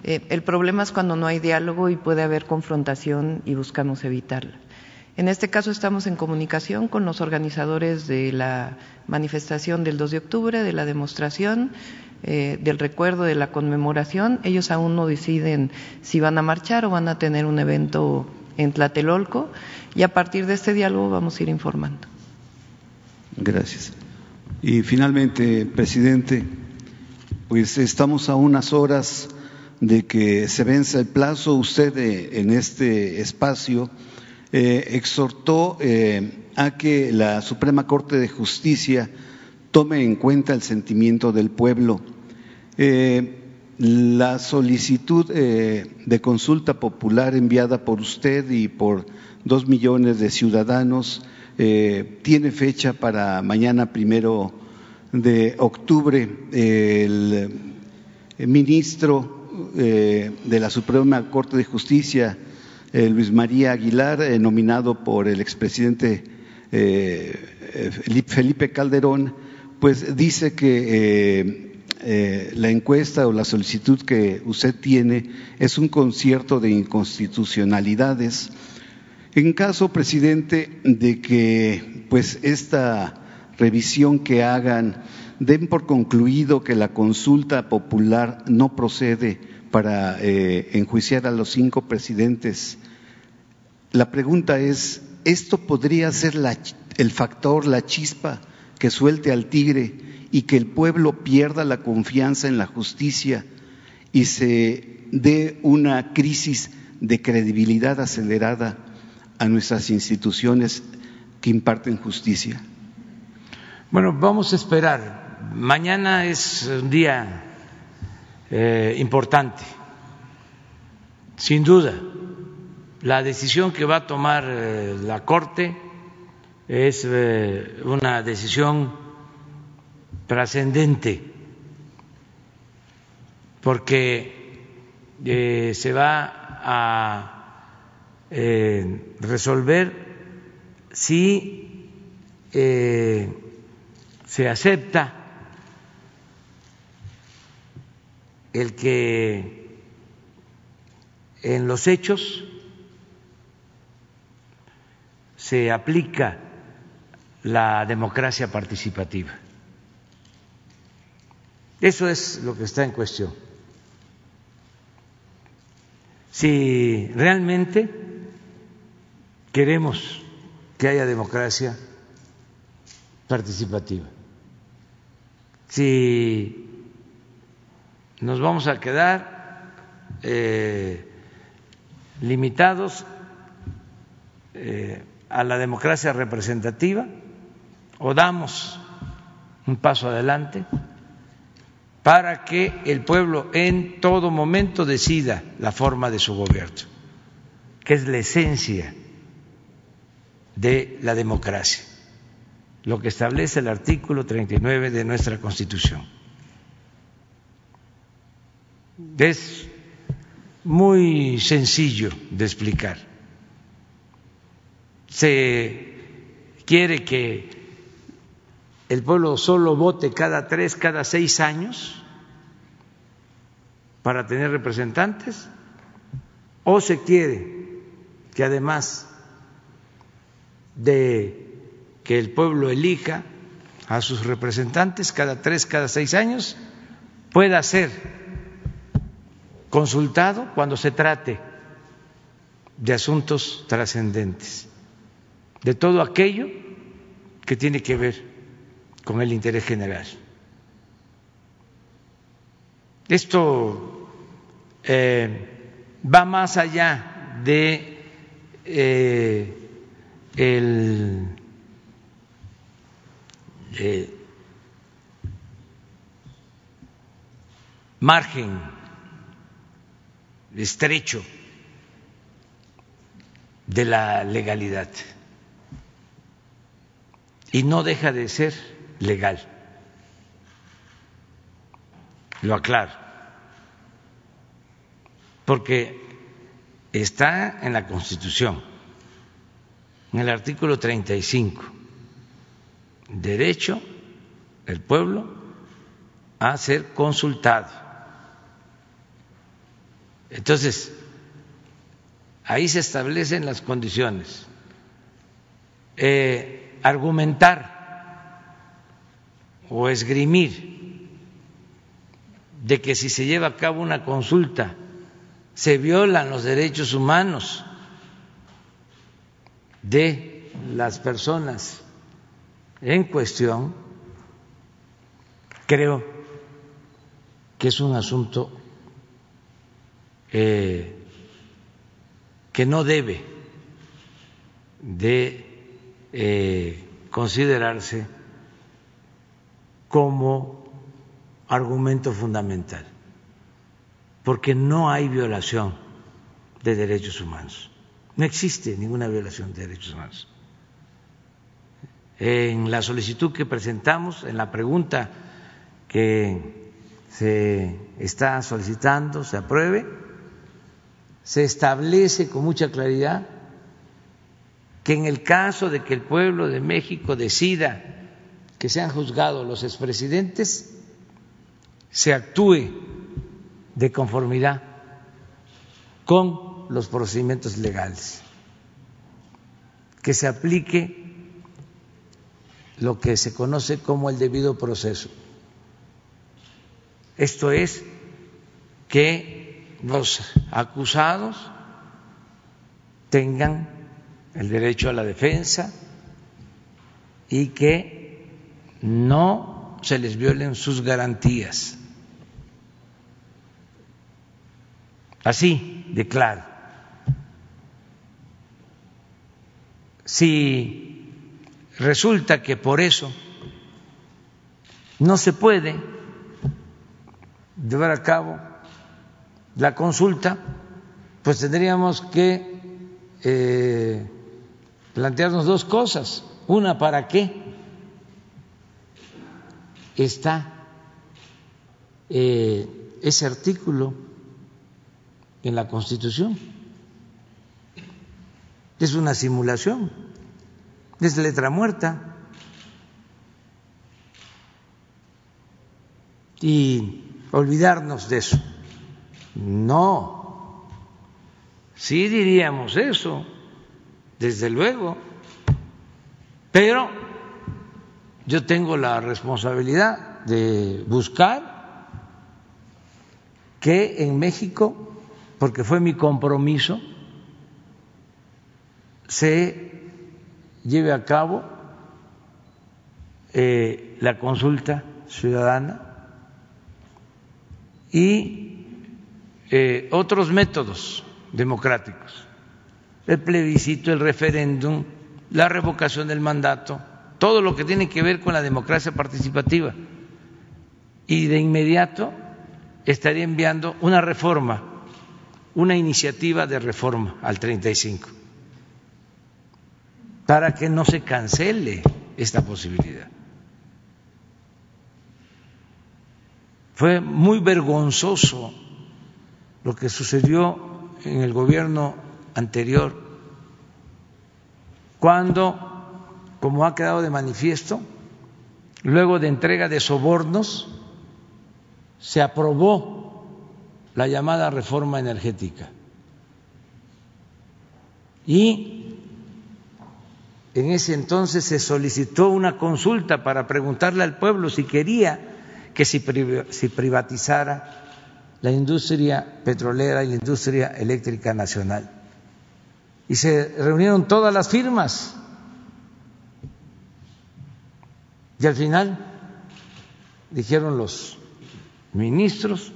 Eh, el problema es cuando no hay diálogo y puede haber confrontación y buscamos evitarla. En este caso estamos en comunicación con los organizadores de la manifestación del 2 de octubre, de la demostración, eh, del recuerdo de la conmemoración. Ellos aún no deciden si van a marchar o van a tener un evento en Tlatelolco y a partir de este diálogo vamos a ir informando. Gracias. Y finalmente, presidente, pues estamos a unas horas de que se venza el plazo. Usted eh, en este espacio eh, exhortó a que la Suprema Corte de Justicia tome en cuenta el sentimiento del pueblo. la solicitud de consulta popular enviada por usted y por dos millones de ciudadanos eh, tiene fecha para mañana primero de octubre. El, ministro eh, de la Suprema Corte de Justicia, eh, Luis María Aguilar, nominado por el expresidente Felipe Calderón, pues dice que la encuesta o la solicitud que usted tiene es un concierto de inconstitucionalidades. En caso, presidente, de que pues esta revisión que hagan den por concluido que la consulta popular no procede para eh, enjuiciar a los cinco presidentes, la pregunta es, ¿esto podría ser el factor, la chispa que suelte al tigre y que el pueblo pierda la confianza en la justicia y se dé una crisis de credibilidad acelerada a nuestras instituciones que imparten justicia? Bueno, vamos a esperar. Mañana es un día eh, importante, sin duda. La decisión que va a tomar eh, la Corte es eh, una decisión trascendente, porque se va a eh, resolver si eh, se acepta el que en los hechos se aplica la democracia participativa. Eso es lo que está en cuestión. Si realmente queremos que haya democracia participativa, si nos vamos a quedar eh, limitados eh, a la democracia representativa o damos un paso adelante para que el pueblo en todo momento decida la forma de su gobierno, que es la esencia de la democracia, lo que establece el artículo 39 de nuestra Constitución. Es muy sencillo de explicar. Se quiere que el pueblo solo vote cada tres, cada seis años para tener representantes, o se quiere que además de que el pueblo elija a sus representantes cada tres, cada seis años, pueda ser consultado cuando se trate de asuntos trascendentes, de todo aquello que tiene que ver con el interés general. Esto eh, va más allá de eh, el eh, margen estrecho de la legalidad y no deja de ser legal. Lo aclaro, porque está en la Constitución, en el artículo 35, derecho del pueblo a ser consultado entonces, ahí se establecen las condiciones. Eh, argumentar o esgrimir de que si se lleva a cabo una consulta se violan los derechos humanos de las personas en cuestión, creo que es un asunto eh, que no debe de eh, considerarse como argumento fundamental, porque no hay violación de derechos humanos. No existe ninguna violación de derechos humanos. En la solicitud que presentamos, en la pregunta que se está solicitando, se apruebe, se establece con mucha claridad que en el caso de que el pueblo de México decida que sean juzgados los expresidentes, se actúe de conformidad con los procedimientos legales, que se aplique lo que se conoce como el debido proceso. Esto es que los acusados tengan el derecho a la defensa y que no se les violen sus garantías. Así de claro. Si resulta que por eso no se puede llevar a cabo la consulta, pues tendríamos que eh, plantearnos dos cosas. Una, ¿para qué está eh, ese artículo en la Constitución? Es una simulación, es letra muerta. Y olvidarnos de eso. No, sí diríamos eso, desde luego, pero yo tengo la responsabilidad de buscar que en México, porque fue mi compromiso, se lleve a cabo eh, la consulta ciudadana y eh, otros métodos democráticos, el plebiscito, el referéndum, la revocación del mandato, todo lo que tiene que ver con la democracia participativa. Y de inmediato estaría enviando una reforma, una iniciativa de reforma al 35, para que no se cancele esta posibilidad. Fue muy vergonzoso lo que sucedió en el gobierno anterior, cuando, como ha quedado de manifiesto, luego de entrega de sobornos, se aprobó la llamada reforma energética. Y en ese entonces se solicitó una consulta para preguntarle al pueblo si quería que se privatizara la industria petrolera y la industria eléctrica nacional. Y se reunieron todas las firmas. Y al final dijeron los ministros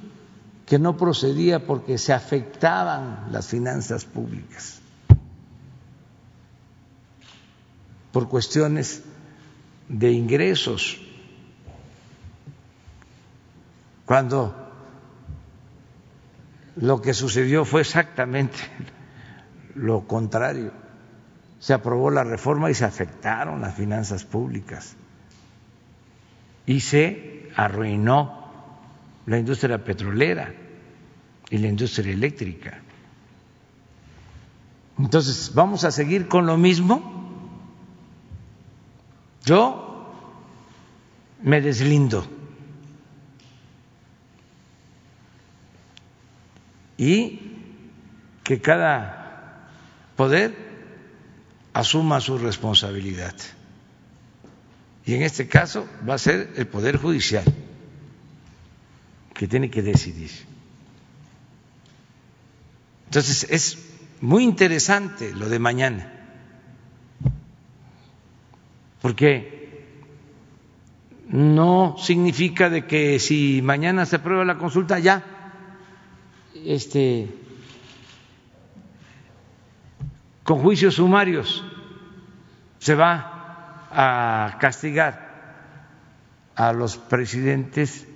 que no procedía porque se afectaban las finanzas públicas por cuestiones de ingresos. Cuando lo que sucedió fue exactamente lo contrario. Se aprobó la reforma y se afectaron las finanzas públicas y se arruinó la industria petrolera y la industria eléctrica. Entonces, ¿vamos a seguir con lo mismo? Yo me deslindo y que cada poder asuma su responsabilidad. Y en este caso va a ser el Poder Judicial que tiene que decidir. Entonces es muy interesante lo de mañana, porque no significa de que si mañana se aprueba la consulta ya este, con juicios sumarios se va a castigar a los presidentes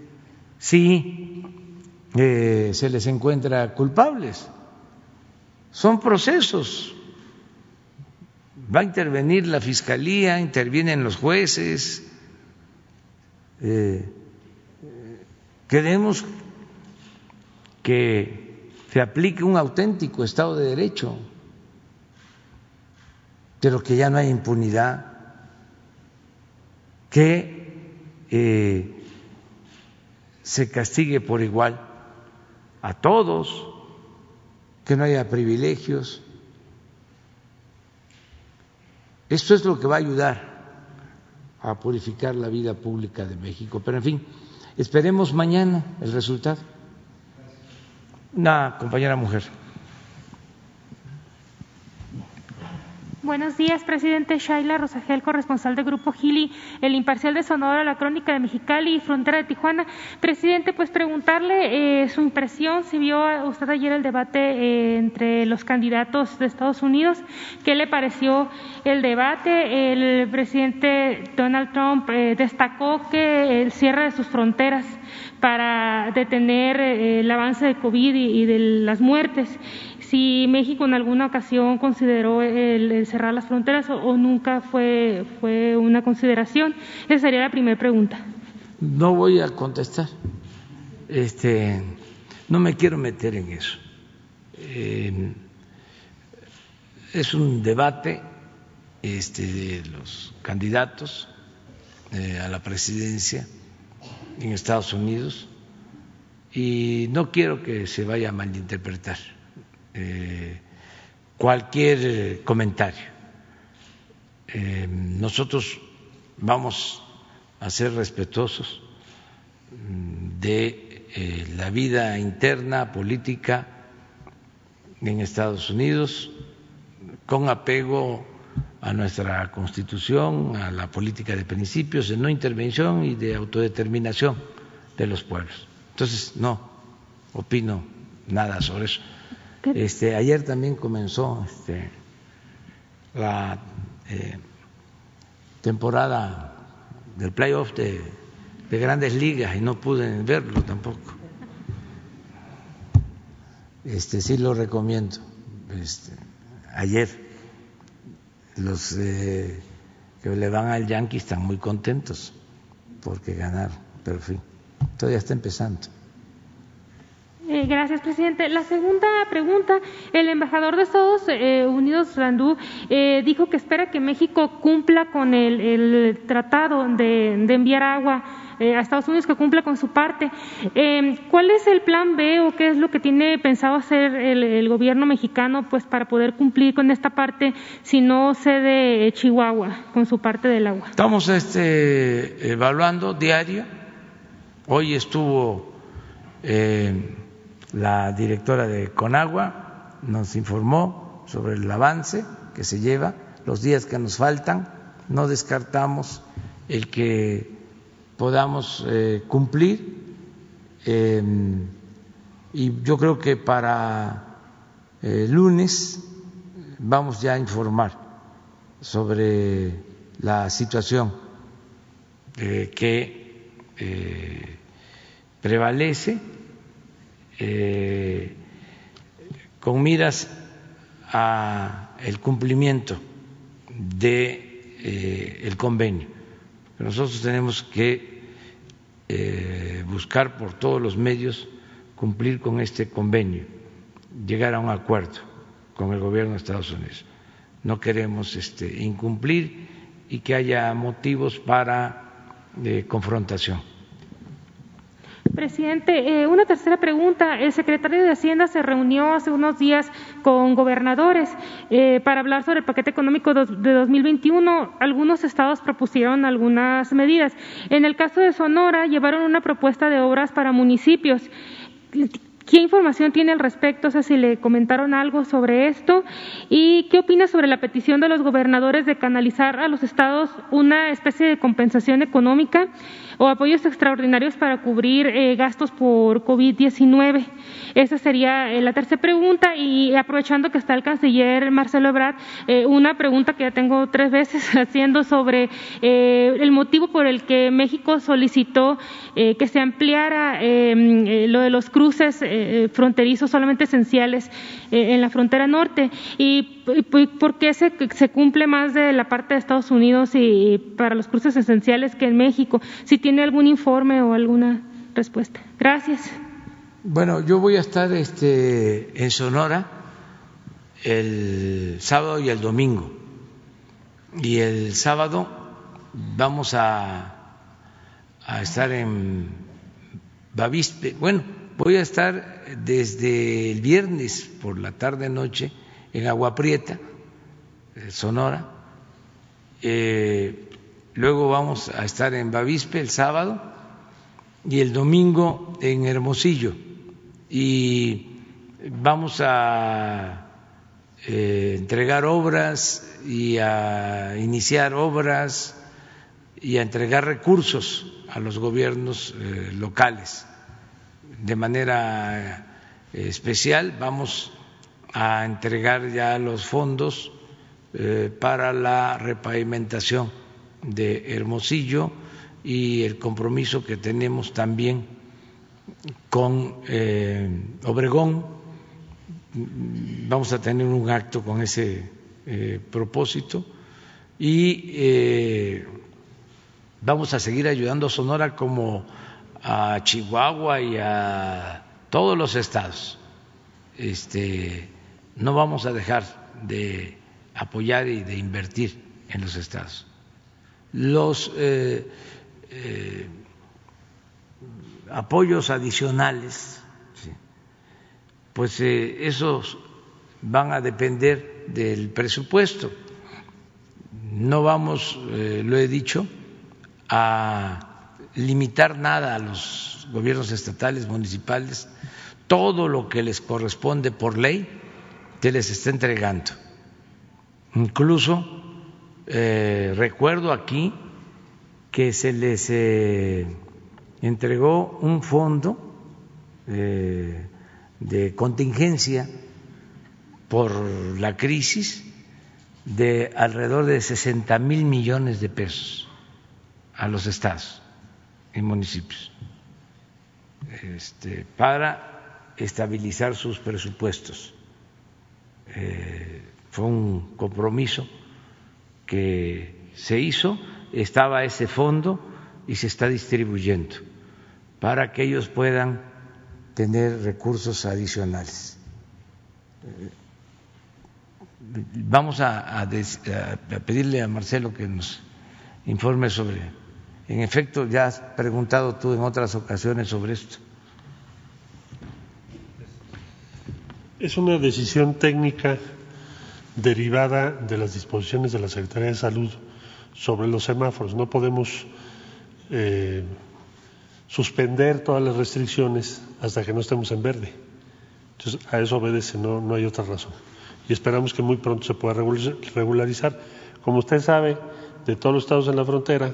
si eh, se les encuentra culpables. Son procesos. Va a intervenir la fiscalía, intervienen los jueces. Eh, queremos que se aplique un auténtico Estado de Derecho, pero que ya no hay impunidad, que eh, se castigue por igual a todos, que no haya privilegios. Esto es lo que va a ayudar a purificar la vida pública de México. Pero en fin, esperemos mañana el resultado una compañera mujer. Buenos días, presidente Shaila Rosagel, corresponsal del Grupo Gili, el imparcial de Sonora, la crónica de Mexicali y Frontera de Tijuana. Presidente, pues preguntarle eh, su impresión, si vio usted ayer el debate eh, entre los candidatos de Estados Unidos, ¿qué le pareció el debate? El presidente Donald Trump eh, destacó que el cierre de sus fronteras para detener el avance de COVID y de las muertes si México en alguna ocasión consideró el, cerrar las fronteras o, nunca fue, fue una consideración. Esa sería la primera pregunta. No voy a contestar. Este, no me quiero meter en eso. Eh, es un debate este, de los candidatos eh, a la presidencia en Estados Unidos y no quiero que se vaya a malinterpretar. Eh, cualquier comentario. Eh, nosotros vamos a ser respetuosos de eh, la vida interna política en Estados Unidos con apego a nuestra constitución, a la política de principios, de no intervención y de autodeterminación de los pueblos. Entonces, no opino nada sobre eso. Este, ayer también comenzó este, la eh, temporada del playoff de, de grandes ligas y no pude verlo tampoco. Este, sí lo recomiendo. Este, ayer los eh, que le van al Yankee están muy contentos porque ganaron, pero en fin, todavía está empezando. Eh, gracias, presidente. La segunda pregunta, el embajador de Estados eh, Unidos, Randú, eh, dijo que espera que México cumpla con el, tratado de, enviar agua a Estados Unidos, que cumpla con su parte. ¿Cuál es el plan B o qué es lo que tiene pensado hacer el, gobierno mexicano pues, para poder cumplir con esta parte si no cede Chihuahua con su parte del agua? Estamos este, evaluando diario. Hoy estuvo la directora de Conagua nos informó sobre el avance que se lleva, los días que nos faltan, no descartamos el que podamos eh, cumplir em, y yo creo que para eh, lunes vamos ya a informar sobre la situación eh, que prevalece eh, con miras a el cumplimiento de eh, el convenio. Nosotros tenemos que eh, buscar por todos los medios cumplir con este convenio, llegar a un acuerdo con el gobierno de Estados Unidos. No queremos este, incumplir y que haya motivos para confrontación. Presidente, eh, una tercera pregunta. El secretario de Hacienda se reunió hace unos días con gobernadores eh, para hablar sobre el paquete económico de 2021. Algunos estados propusieron algunas medidas. En el caso de Sonora, llevaron una propuesta de obras para municipios. ¿Qué información tiene al respecto? O sea, si le comentaron algo sobre esto. ¿Y qué opina sobre la petición de los gobernadores de canalizar a los estados una especie de compensación económica o apoyos extraordinarios para cubrir eh, gastos por COVID-19? Esa sería eh, la tercera pregunta. Y aprovechando que está el canciller Marcelo Ebrard, eh, una pregunta que ya tengo tres veces haciendo sobre el motivo por el que México solicitó que se ampliara lo de los cruces fronterizos solamente esenciales en la frontera norte y, por qué se, cumple más de la parte de Estados Unidos y, para los cruces esenciales que en México. Si algún informe o alguna respuesta. Gracias. Bueno, yo voy a estar este, en Sonora el sábado y el domingo. Y el sábado vamos a, estar en Bavispe. Bueno, Voy a estar desde el viernes por la tarde noche en Agua Prieta, eh, Sonora. Eh, luego vamos a estar en Bavispe el sábado y el domingo en Hermosillo. Y vamos a eh, entregar obras y a iniciar obras y a entregar recursos a los gobiernos locales de manera eh, especial vamos a entregar ya los fondos eh, para la repavimentación de Hermosillo y el compromiso que tenemos también con eh, Obregón. Vamos a tener un acto con ese propósito y vamos a seguir ayudando a Sonora como a Chihuahua y a todos los estados. Este, no vamos a dejar de apoyar y de invertir en los estados. Los eh, eh, apoyos adicionales, pues eh, esos van a depender del presupuesto. No vamos, lo he dicho, a limitar nada a los gobiernos estatales, municipales, todo lo que les corresponde por ley se les está entregando. Incluso eh, recuerdo aquí que se les eh, entregó un fondo eh, de contingencia por la crisis de alrededor de 60 mil millones de pesos a los estados y municipios este, para estabilizar sus presupuestos. Fue un compromiso que se hizo, estaba ese fondo y se está distribuyendo para que ellos puedan tener recursos adicionales. Vamos a, pedirle a Marcelo que nos informe sobre, en efecto, ya has preguntado tú en otras ocasiones sobre esto. Es una decisión técnica derivada de las disposiciones de la Secretaría de Salud sobre los semáforos. No podemos eh, suspender todas las restricciones hasta que no estemos en verde. Entonces, a eso obedece, no, hay otra razón. Y esperamos que muy pronto se pueda regularizar. Como usted sabe, de todos los estados en la frontera,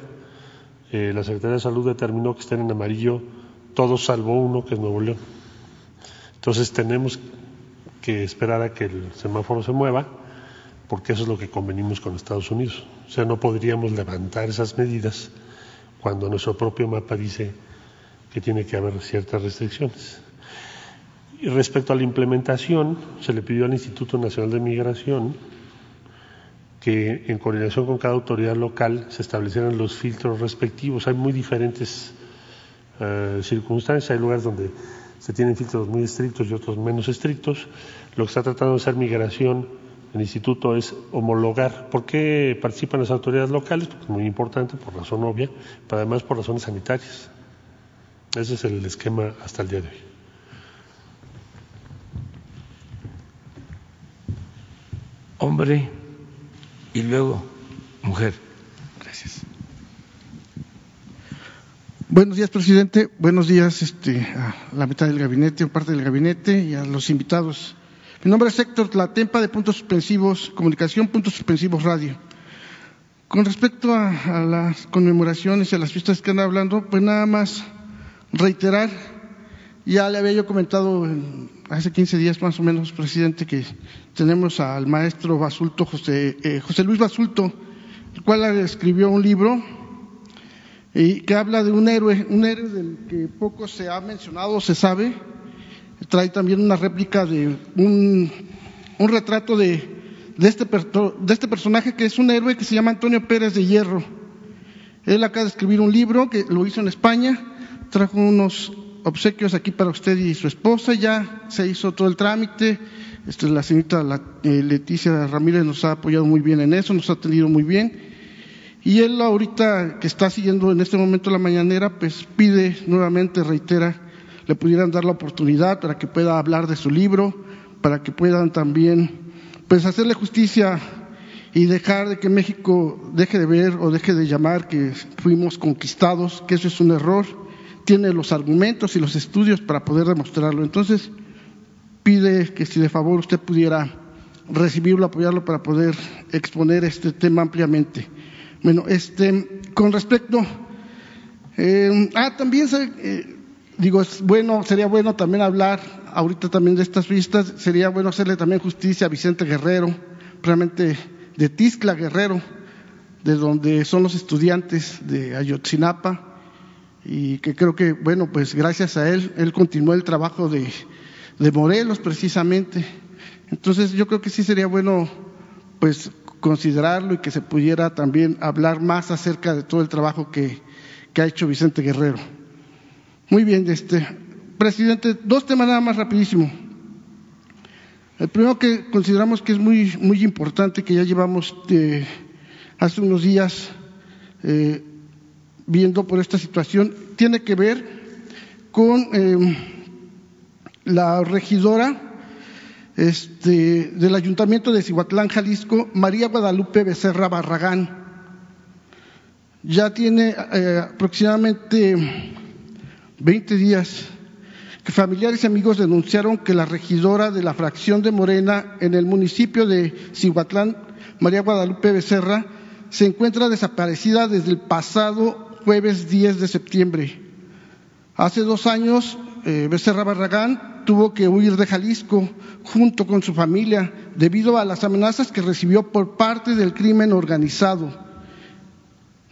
eh, la Secretaría de Salud determinó que estén en amarillo todos salvo uno, que es Nuevo León. Entonces tenemos que esperar a que el semáforo se mueva, porque eso es lo que convenimos con Estados Unidos. O sea, no podríamos levantar esas medidas cuando nuestro propio mapa dice que tiene que haber ciertas restricciones. Respecto a la implementación, se le pidió al Instituto Nacional de Migración que en coordinación con cada autoridad local se establecieran los filtros respectivos. Hay muy diferentes eh, circunstancias, hay lugares donde se tienen filtros muy estrictos y otros menos estrictos. Lo que está tratando de hacer migración el instituto es homologar. ¿Por qué participan las autoridades locales? Porque es muy importante, por razón obvia, pero además por razones sanitarias. Ese es el esquema hasta el día de hoy. Hombre y luego mujer. Gracias. Buenos días, presidente. Buenos días este, a la mitad del gabinete, o parte del gabinete y a los invitados. Mi nombre es Héctor Tlatempa de Puntos Suspensivos, Comunicación, Puntos Suspensivos Radio. Con respecto a, las conmemoraciones y a las fiestas que han hablando, pues nada más reiterar, ya le había yo comentado hace 15 días más o menos, presidente, que tenemos al maestro Basulto, José, eh, José Luis Basulto, el cual escribió un libro y que habla de un héroe, un héroe del que poco se ha mencionado, se sabe. Trae también una réplica de un, un retrato de, de, este, de este personaje que es un héroe que se llama Antonio Pérez de Hierro. Él acaba de escribir un libro que lo hizo en España trajo unos obsequios aquí para usted y su esposa, ya se hizo todo el trámite, este, la señorita eh, Leticia Ramírez nos ha apoyado muy bien en eso, nos ha atendido muy bien, y él ahorita que está siguiendo en este momento la mañanera, pues pide nuevamente, reitera, le pudieran dar la oportunidad para que pueda hablar de su libro, para que puedan también, pues hacerle justicia y dejar de que México deje de ver o deje de llamar que fuimos conquistados, que eso es un error tiene los argumentos y los estudios para poder demostrarlo. Entonces, pide que si de favor usted pudiera recibirlo, apoyarlo para poder exponer este tema ampliamente. Bueno, este, con respecto, eh, ah, también eh, digo, es bueno, sería bueno también hablar ahorita también de estas vistas, sería bueno hacerle también justicia a Vicente Guerrero, realmente de Tiscla Guerrero, de donde son los estudiantes de Ayotzinapa, y que creo que, bueno, pues gracias a él, él continuó el trabajo de, Morelos precisamente. Entonces yo creo que sí sería bueno, pues, considerarlo y que se pudiera también hablar más acerca de todo el trabajo que ha hecho Vicente Guerrero. Muy bien, este, presidente, dos temas nada más rapidísimo. El primero que consideramos que es muy, muy importante, que ya llevamos de, hace unos días eh, viendo por esta situación tiene que ver con em, la regidora este, del Ayuntamiento de Cihuatlán, Jalisco, María Guadalupe Becerra Barragán. Ya tiene eh, aproximadamente 20 días que familiares y amigos denunciaron que la regidora de la fracción de Morena en el municipio de Cihuatlán, María Guadalupe Becerra, se encuentra desaparecida desde el pasado jueves 10 de septiembre. Hace dos años, eh, Becerra Barragán tuvo que huir de Jalisco junto con su familia debido a las amenazas que recibió por parte del crimen organizado.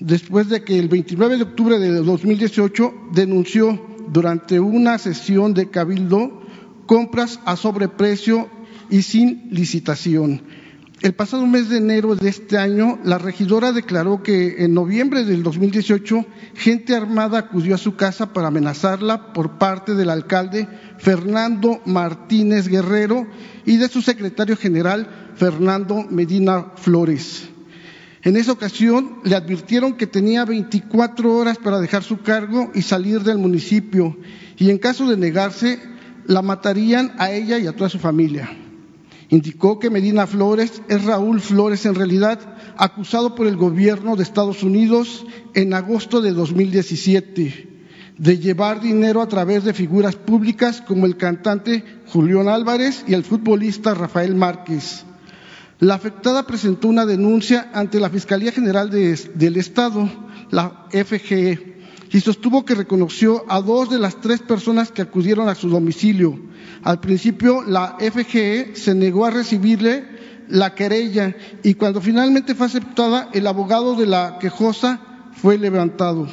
Después de que el 29 de octubre de 2018 denunció durante una sesión de cabildo compras a sobreprecio y sin licitación el pasado mes de enero de este año, la regidora declaró que en noviembre del 2018, gente armada acudió a su casa para amenazarla por parte del alcalde Fernando Martínez Guerrero y de su secretario general Fernando Medina Flores. En esa ocasión le advirtieron que tenía 24 horas para dejar su cargo y salir del municipio y en caso de negarse, la matarían a ella y a toda su familia. Indicó que Medina Flores es Raúl Flores en realidad, acusado por el gobierno de Estados Unidos en agosto de 2017 de llevar dinero a través de figuras públicas como el cantante Julián Álvarez y el futbolista Rafael Márquez. La afectada presentó una denuncia ante la Fiscalía General del Estado, la FGE, y sostuvo que reconoció a dos de las tres personas que acudieron a su domicilio. Al principio, la FGE se negó a recibirle la querella y cuando finalmente fue aceptada, el abogado de la quejosa fue levantado.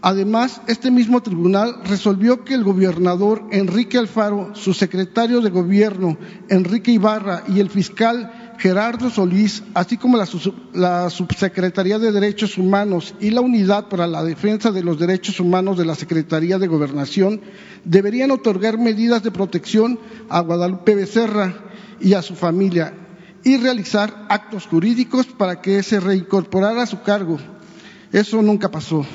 Además, este mismo tribunal resolvió que el gobernador Enrique Alfaro, su secretario de gobierno Enrique Ibarra y el fiscal Gerardo Solís, así como la, Subsecretaría de Derechos Humanos y la Unidad para la Defensa de los Derechos Humanos de la Secretaría de Gobernación, deberían otorgar medidas de protección a Guadalupe Becerra y a su familia y realizar actos jurídicos para que se reincorporara a su cargo. Eso nunca pasó.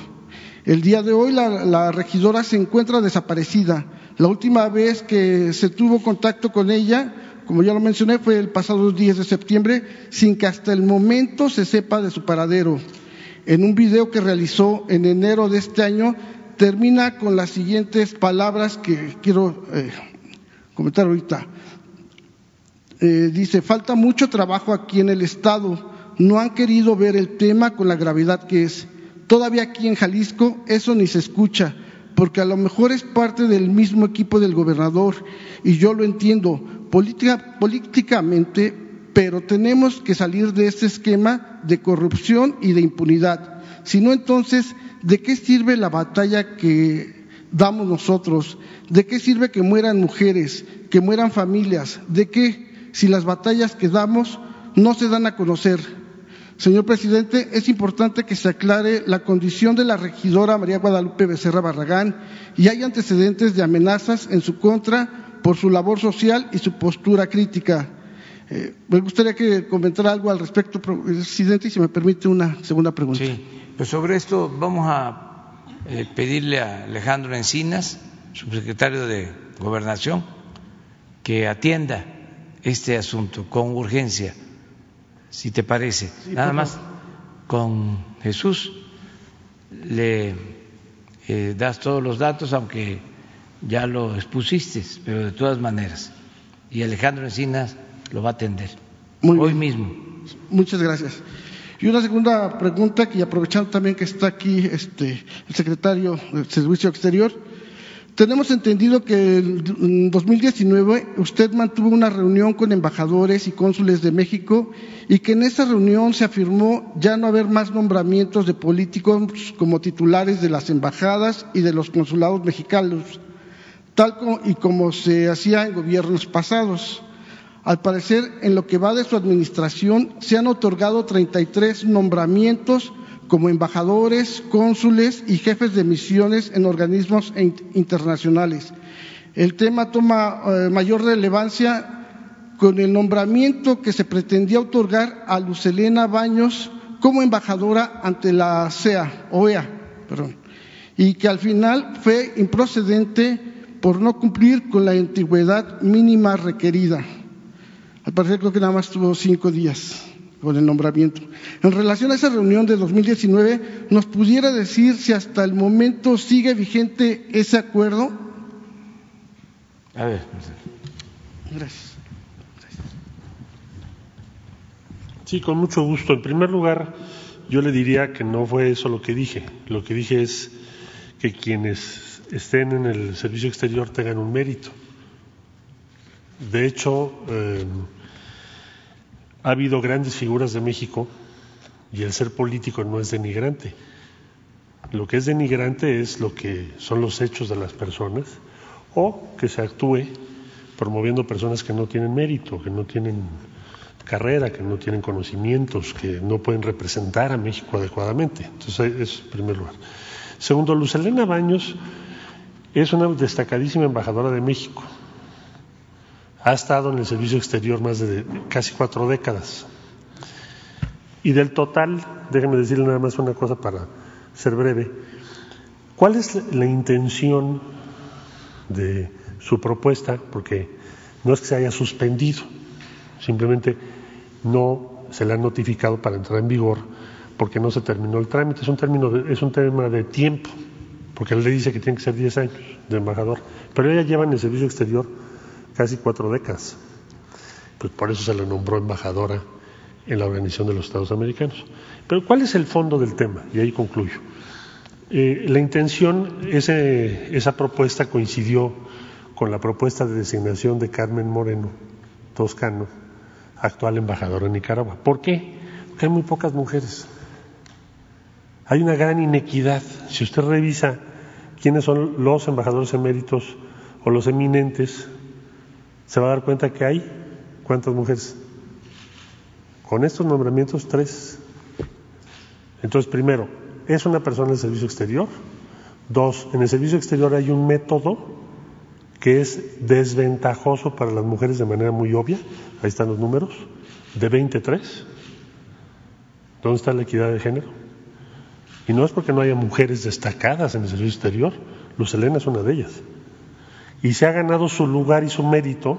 El día de hoy la, la regidora se encuentra desaparecida. La última vez que se tuvo contacto con ella como ya lo mencioné, fue el pasado 10 de septiembre, sin que hasta el momento se sepa de su paradero. En un video que realizó en enero de este año, termina con las siguientes palabras que quiero eh, comentar ahorita. Eh, dice, falta mucho trabajo aquí en el Estado, no han querido ver el tema con la gravedad que es. Todavía aquí en Jalisco eso ni se escucha, porque a lo mejor es parte del mismo equipo del gobernador, y yo lo entiendo, políticamente, pero tenemos que salir de este esquema de corrupción y de impunidad. Si no, entonces, ¿de qué sirve la batalla que damos nosotros? ¿De qué sirve que mueran mujeres, que mueran familias? ¿De qué si las batallas que damos no se dan a conocer? Señor presidente, es importante que se aclare la condición de la regidora María Guadalupe Becerra Barragán y hay antecedentes de amenazas en su contra por su labor social y su postura crítica. Eh, me gustaría que comentara algo al respecto, presidente, y si me permite una segunda pregunta. Sí, pues sobre esto vamos a eh, pedirle a Alejandro Encinas, subsecretario de Gobernación, que atienda este asunto con urgencia, si te parece. Nada más con Jesús le eh, das todos los datos, aunque ya lo expusiste, pero de todas maneras. Y Alejandro Encinas lo va a atender hoy mismo. Muchas gracias. Y una segunda pregunta, que aprovechando también que está aquí este, el secretario del Servicio Exterior, tenemos entendido que en 2019 usted mantuvo una reunión con embajadores y cónsules de México y que en esa reunión se afirmó ya no haber más nombramientos de políticos como titulares de las embajadas y de los consulados mexicanos tal y como se hacía en gobiernos pasados. Al parecer, en lo que va de su administración, se han otorgado 33 nombramientos como embajadores, cónsules y jefes de misiones en organismos internacionales. El tema toma eh, mayor relevancia con el nombramiento que se pretendía otorgar a Lucelena Baños como embajadora ante la CEA, OEA, y que al final fue improcedente por no cumplir con la antigüedad mínima requerida. Al parecer creo que nada más tuvo cinco días con el nombramiento. En relación a esa reunión de 2019, ¿nos pudiera decir si hasta el momento sigue vigente ese acuerdo? A ver. Gracias. Sí, con mucho gusto. En primer lugar, yo le diría que no fue eso lo que dije. Lo que dije es que quienes estén en el servicio exterior tengan un mérito. De hecho, eh, ha habido grandes figuras de México y el ser político no es denigrante. Lo que es denigrante es lo que son los hechos de las personas o que se actúe promoviendo personas que no tienen mérito, que no tienen carrera, que no tienen conocimientos, que no pueden representar a México adecuadamente. Entonces, eso en primer lugar. Segundo, Luz Elena Baños es una destacadísima embajadora de México. Ha estado en el servicio exterior más de casi cuatro décadas. Y del total, déjeme decirle nada más una cosa para ser breve. ¿Cuál es la intención de su propuesta? Porque no es que se haya suspendido, simplemente no se le ha notificado para entrar en vigor porque no se terminó el trámite. Es un, término es un tema de tiempo, porque él le dice que tiene que ser 10 años de embajador. Pero ella lleva en el servicio exterior casi cuatro décadas. Pues por eso se le nombró embajadora en la Organización de los Estados Americanos. Pero ¿cuál es el fondo del tema? Y ahí concluyo. Eh, la intención, ese, esa propuesta coincidió con la propuesta de designación de Carmen Moreno Toscano, actual embajadora en Nicaragua. ¿Por qué? Porque hay muy pocas mujeres. Hay una gran inequidad. Si usted revisa quiénes son los embajadores eméritos o los eminentes, se va a dar cuenta que hay cuántas mujeres. Con estos nombramientos, tres. Entonces, primero, ¿es una persona del servicio exterior? Dos, en el servicio exterior hay un método que es desventajoso para las mujeres de manera muy obvia. Ahí están los números, de 23. ¿Dónde está la equidad de género? Y no es porque no haya mujeres destacadas en el servicio exterior, Luz Elena es una de ellas. Y se ha ganado su lugar y su mérito,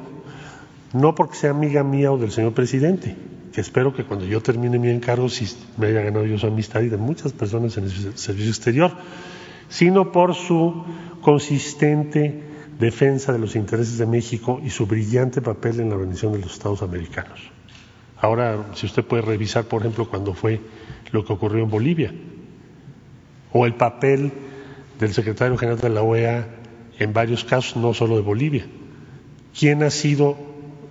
no porque sea amiga mía o del señor presidente, que espero que cuando yo termine mi encargo, si me haya ganado yo su amistad y de muchas personas en el servicio exterior, sino por su consistente defensa de los intereses de México y su brillante papel en la Organización de los Estados Americanos. Ahora, si usted puede revisar, por ejemplo, cuando fue lo que ocurrió en Bolivia, o el papel del secretario general de la OEA en varios casos, no solo de Bolivia. ¿Quién ha sido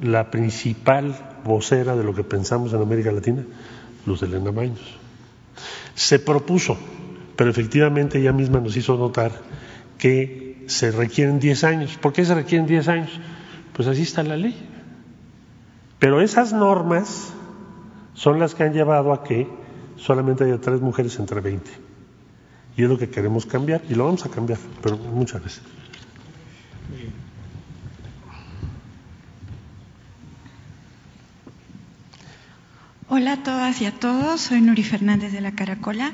la principal vocera de lo que pensamos en América Latina? Luz Elena Baños. Se propuso, pero efectivamente ella misma nos hizo notar que se requieren 10 años. ¿Por qué se requieren 10 años? Pues así está la ley. Pero esas normas son las que han llevado a que solamente haya tres mujeres entre 20. Y es lo que queremos cambiar y lo vamos a cambiar, pero muchas veces. Hola a todas y a todos, soy Nuri Fernández de la Caracola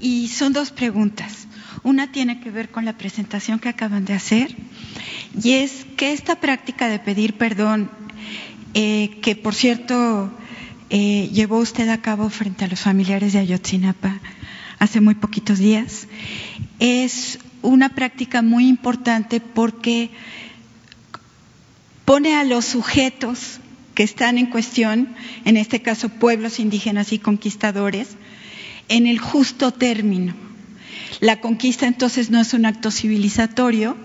y son dos preguntas. Una tiene que ver con la presentación que acaban de hacer y es que esta práctica de pedir perdón, eh, que por cierto eh, llevó usted a cabo frente a los familiares de Ayotzinapa, hace muy poquitos días. Es una práctica muy importante porque pone a los sujetos que están en cuestión, en este caso pueblos indígenas y conquistadores, en el justo término. La conquista entonces no es un acto civilizatorio,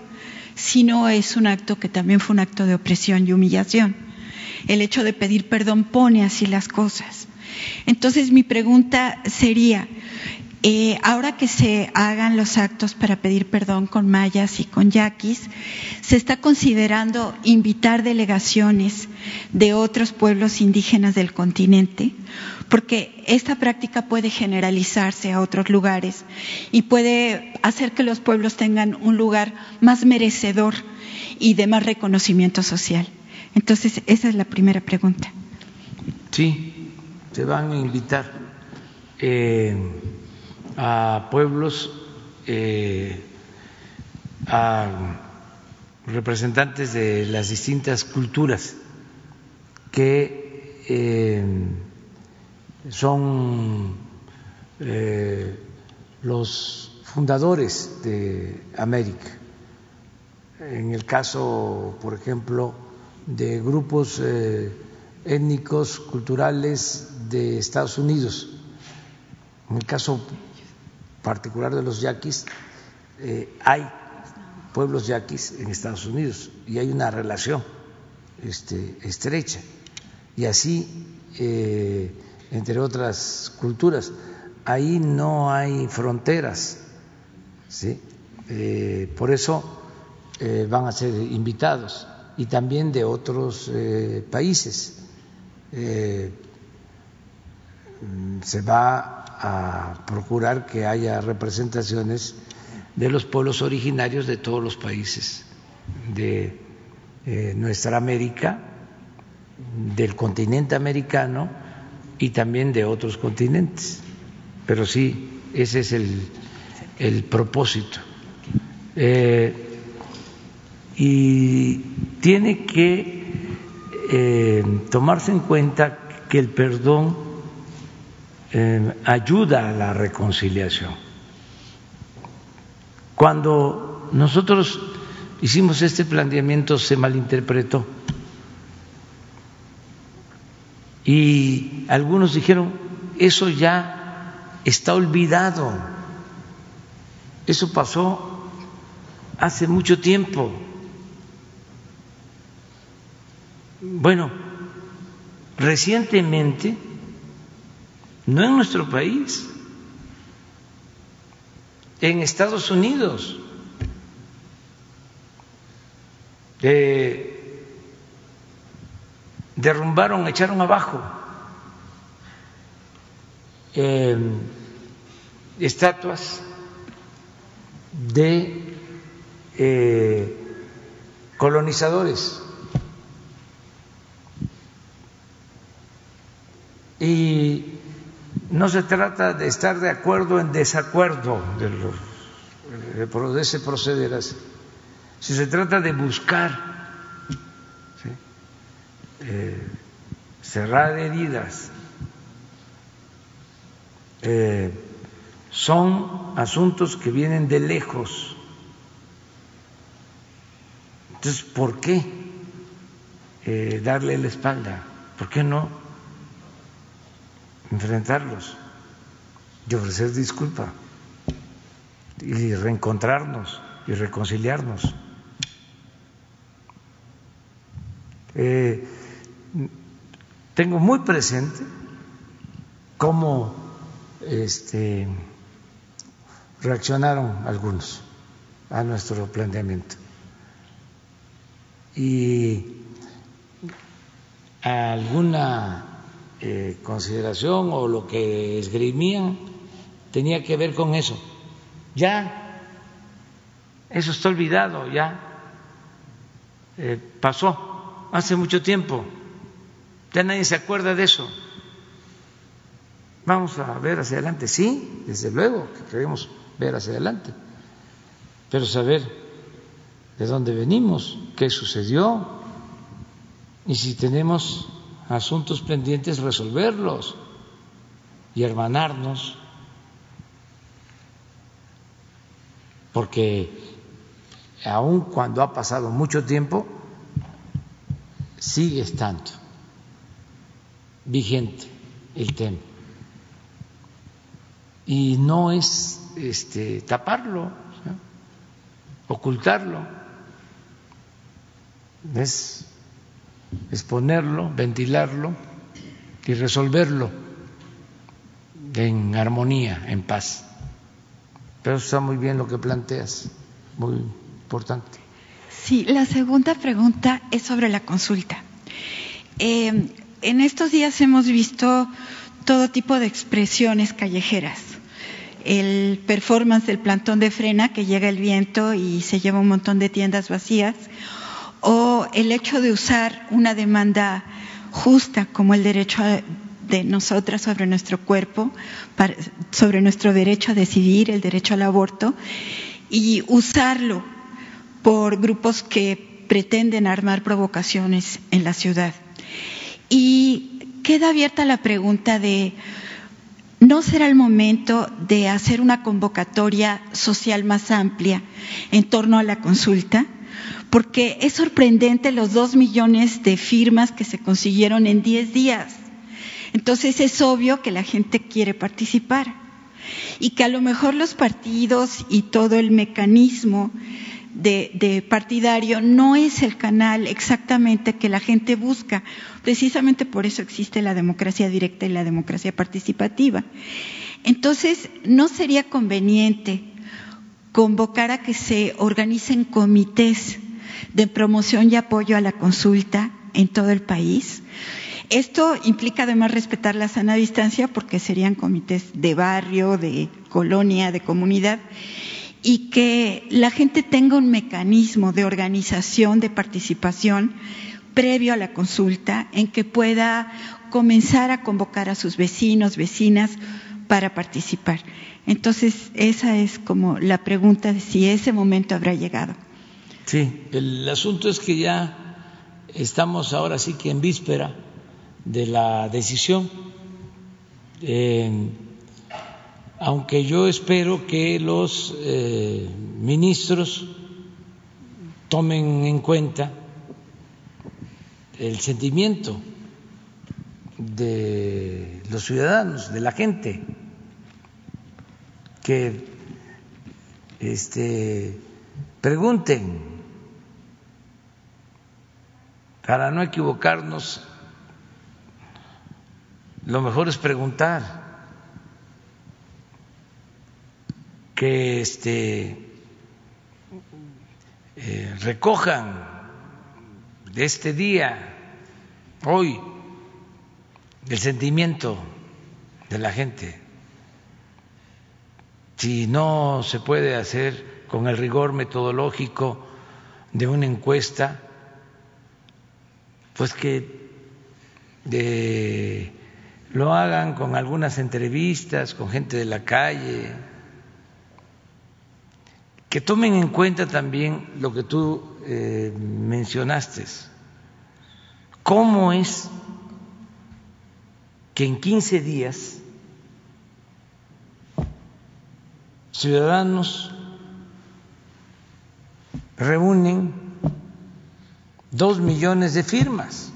sino es un acto que también fue un acto de opresión y humillación. El hecho de pedir perdón pone así las cosas. Entonces mi pregunta sería, eh, ahora que se hagan los actos para pedir perdón con mayas y con yaquis, se está considerando invitar delegaciones de otros pueblos indígenas del continente, porque esta práctica puede generalizarse a otros lugares y puede hacer que los pueblos tengan un lugar más merecedor y de más reconocimiento social. Entonces, esa es la primera pregunta. Sí, se van a invitar. Eh, a pueblos, eh, a representantes de las distintas culturas que eh, son eh, los fundadores de América. En el caso, por ejemplo, de grupos étnicos, culturales de Estados Unidos, en el caso particular de los yaquis, hay pueblos yaquis en Estados Unidos y hay una relación este, estrecha. Y así, eh, entre otras culturas, ahí no hay fronteras. ¿sí? Eh, por eso eh, van a ser invitados y también de otros países. se va a procurar que haya representaciones de los pueblos originarios de todos los países de eh, nuestra América, del continente americano y también de otros continentes. Pero sí, ese es el, propósito. Eh, y tiene que eh, tomarse en cuenta que el perdón ayuda a la reconciliación. Cuando nosotros hicimos este planteamiento se malinterpretó. Y algunos dijeron, eso ya está olvidado, eso pasó hace mucho tiempo. Bueno, recientemente, no en nuestro país, en Estados Unidos. derrumbaron, echaron abajo em, estatuas de eh, colonizadores. Y no se trata de estar de acuerdo en desacuerdo de, los, de ese proceder así. Si se trata de buscar eh, cerrar heridas, eh, son asuntos que vienen de lejos. Entonces, ¿por qué eh, darle la espalda? ¿Por qué no enfrentarlos y ofrecer disculpa y reencontrarnos y reconciliarnos. Eh, tengo muy presente cómo este, reaccionaron algunos a nuestro planteamiento y alguna eh, consideración o lo que esgrimían tenía que ver con eso. Ya, eso está olvidado, ya eh, pasó hace mucho tiempo, ya nadie se acuerda de eso. Vamos a ver hacia adelante, sí, desde luego que queremos ver hacia adelante, pero saber de dónde venimos, qué sucedió y si tenemos asuntos pendientes resolverlos y hermanarnos, porque aun cuando ha pasado mucho tiempo, sigue estando vigente el tema. Y no es este, taparlo, ocultarlo, es exponerlo, ventilarlo y resolverlo en armonía, en paz. Pero está muy bien lo que planteas, muy importante. Sí, la segunda pregunta es sobre la consulta. Eh, en estos días hemos visto todo tipo de expresiones callejeras. El performance del plantón de frena, que llega el viento y se lleva un montón de tiendas vacías, o el hecho de usar una demanda justa como el derecho de nosotras sobre nuestro cuerpo, sobre nuestro derecho a decidir, el derecho al aborto, y usarlo por grupos que pretenden armar provocaciones en la ciudad. Y queda abierta la pregunta de, ¿no será el momento de hacer una convocatoria social más amplia en torno a la consulta? Porque es sorprendente los dos millones de firmas que se consiguieron en diez días. Entonces es obvio que la gente quiere participar y que a lo mejor los partidos y todo el mecanismo de, partidario no es el canal exactamente que la gente busca. Precisamente por eso existe la democracia directa y la democracia participativa. Entonces, ¿no sería conveniente convocar a que se organicen comités de promoción y apoyo a la consulta en todo el país? Esto implica además respetar la sana distancia porque serían comités de barrio, de colonia, de comunidad y que la gente tenga un mecanismo de organización, de participación previo a la consulta en que pueda comenzar a convocar a sus vecinos, vecinas para participar. Entonces, esa es como la pregunta de si ese momento habrá llegado. Sí, el asunto es que ya estamos ahora sí que en víspera de la decisión. Eh, aunque yo espero que los eh, ministros tomen en cuenta el sentimiento de los ciudadanos, de la gente, que este, pregunten para no equivocarnos, lo mejor es preguntar que este, eh, recojan de este día, hoy, el sentimiento de la gente. Si no se puede hacer con el rigor metodológico de una encuesta, pues que lo hagan con algunas entrevistas, con gente de la calle, que tomen en cuenta también lo que tú eh, mencionaste. ¿Cómo es que en 15 días ciudadanos reúnen dos millones de firmas?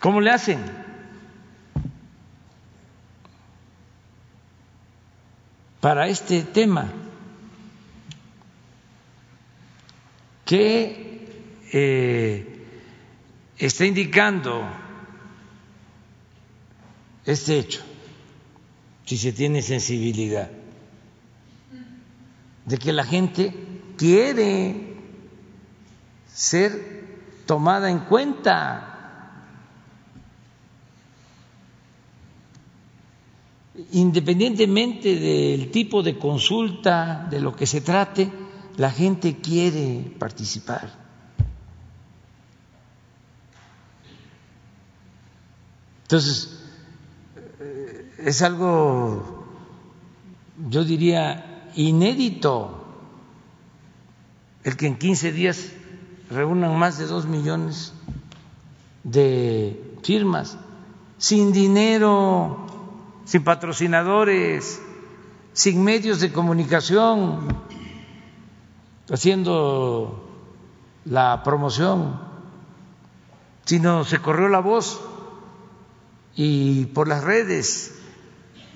¿Cómo le hacen? para este tema que eh, está indicando este hecho, si se tiene sensibilidad, de que la gente quiere ser tomada en cuenta independientemente del tipo de consulta, de lo que se trate, la gente quiere participar. Entonces, eh, es algo, yo diría, inédito el que en 15 días reúnan más de dos millones de firmas sin dinero sin patrocinadores, sin medios de comunicación, haciendo la promoción, sino se corrió la voz y por las redes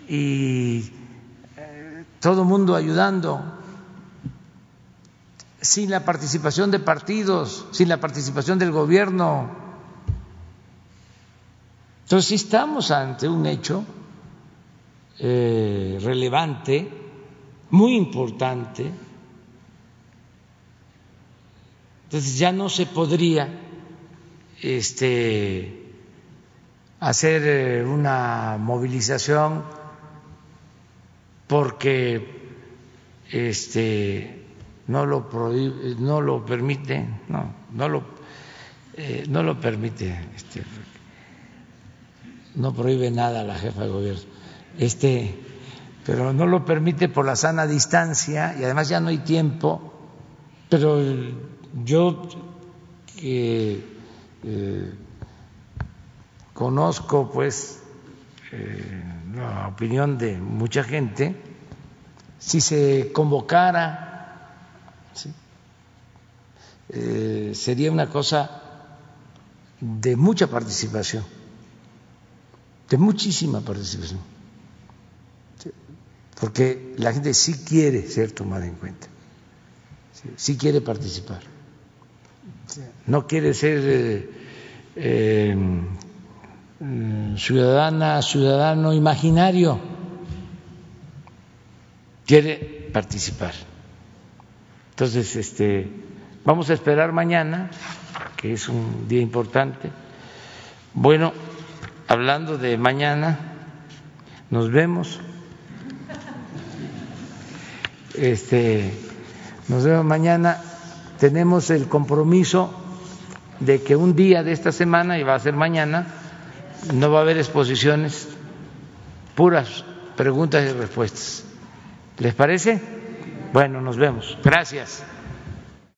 y eh, todo el mundo ayudando, sin la participación de partidos, sin la participación del gobierno. Entonces, estamos ante un hecho eh, relevante, muy importante. Entonces ya no se podría este, hacer eh, una movilización porque este, no lo no lo permite, no, no lo, eh, no lo permite, este, no prohíbe nada la jefa de gobierno este, pero no lo permite por la sana distancia y además ya no hay tiempo. Pero yo eh, conozco pues eh, la opinión de mucha gente, si se convocara, eh, sería una cosa de mucha participación, de muchísima participación, porque la gente sí quiere ser tomada en cuenta, sí quiere participar, no quiere ser eh, eh, ciudadana, ciudadano imaginario, quiere participar. Entonces, este, vamos a esperar mañana que es un día importante. Bueno, hablando de mañana, nos vemos. Este, nos vemos mañana. Tenemos el compromiso de que un día de esta semana, y va a ser mañana, no va a haber exposiciones, puras preguntas y respuestas. ¿Les parece? Bueno, nos vemos. Gracias.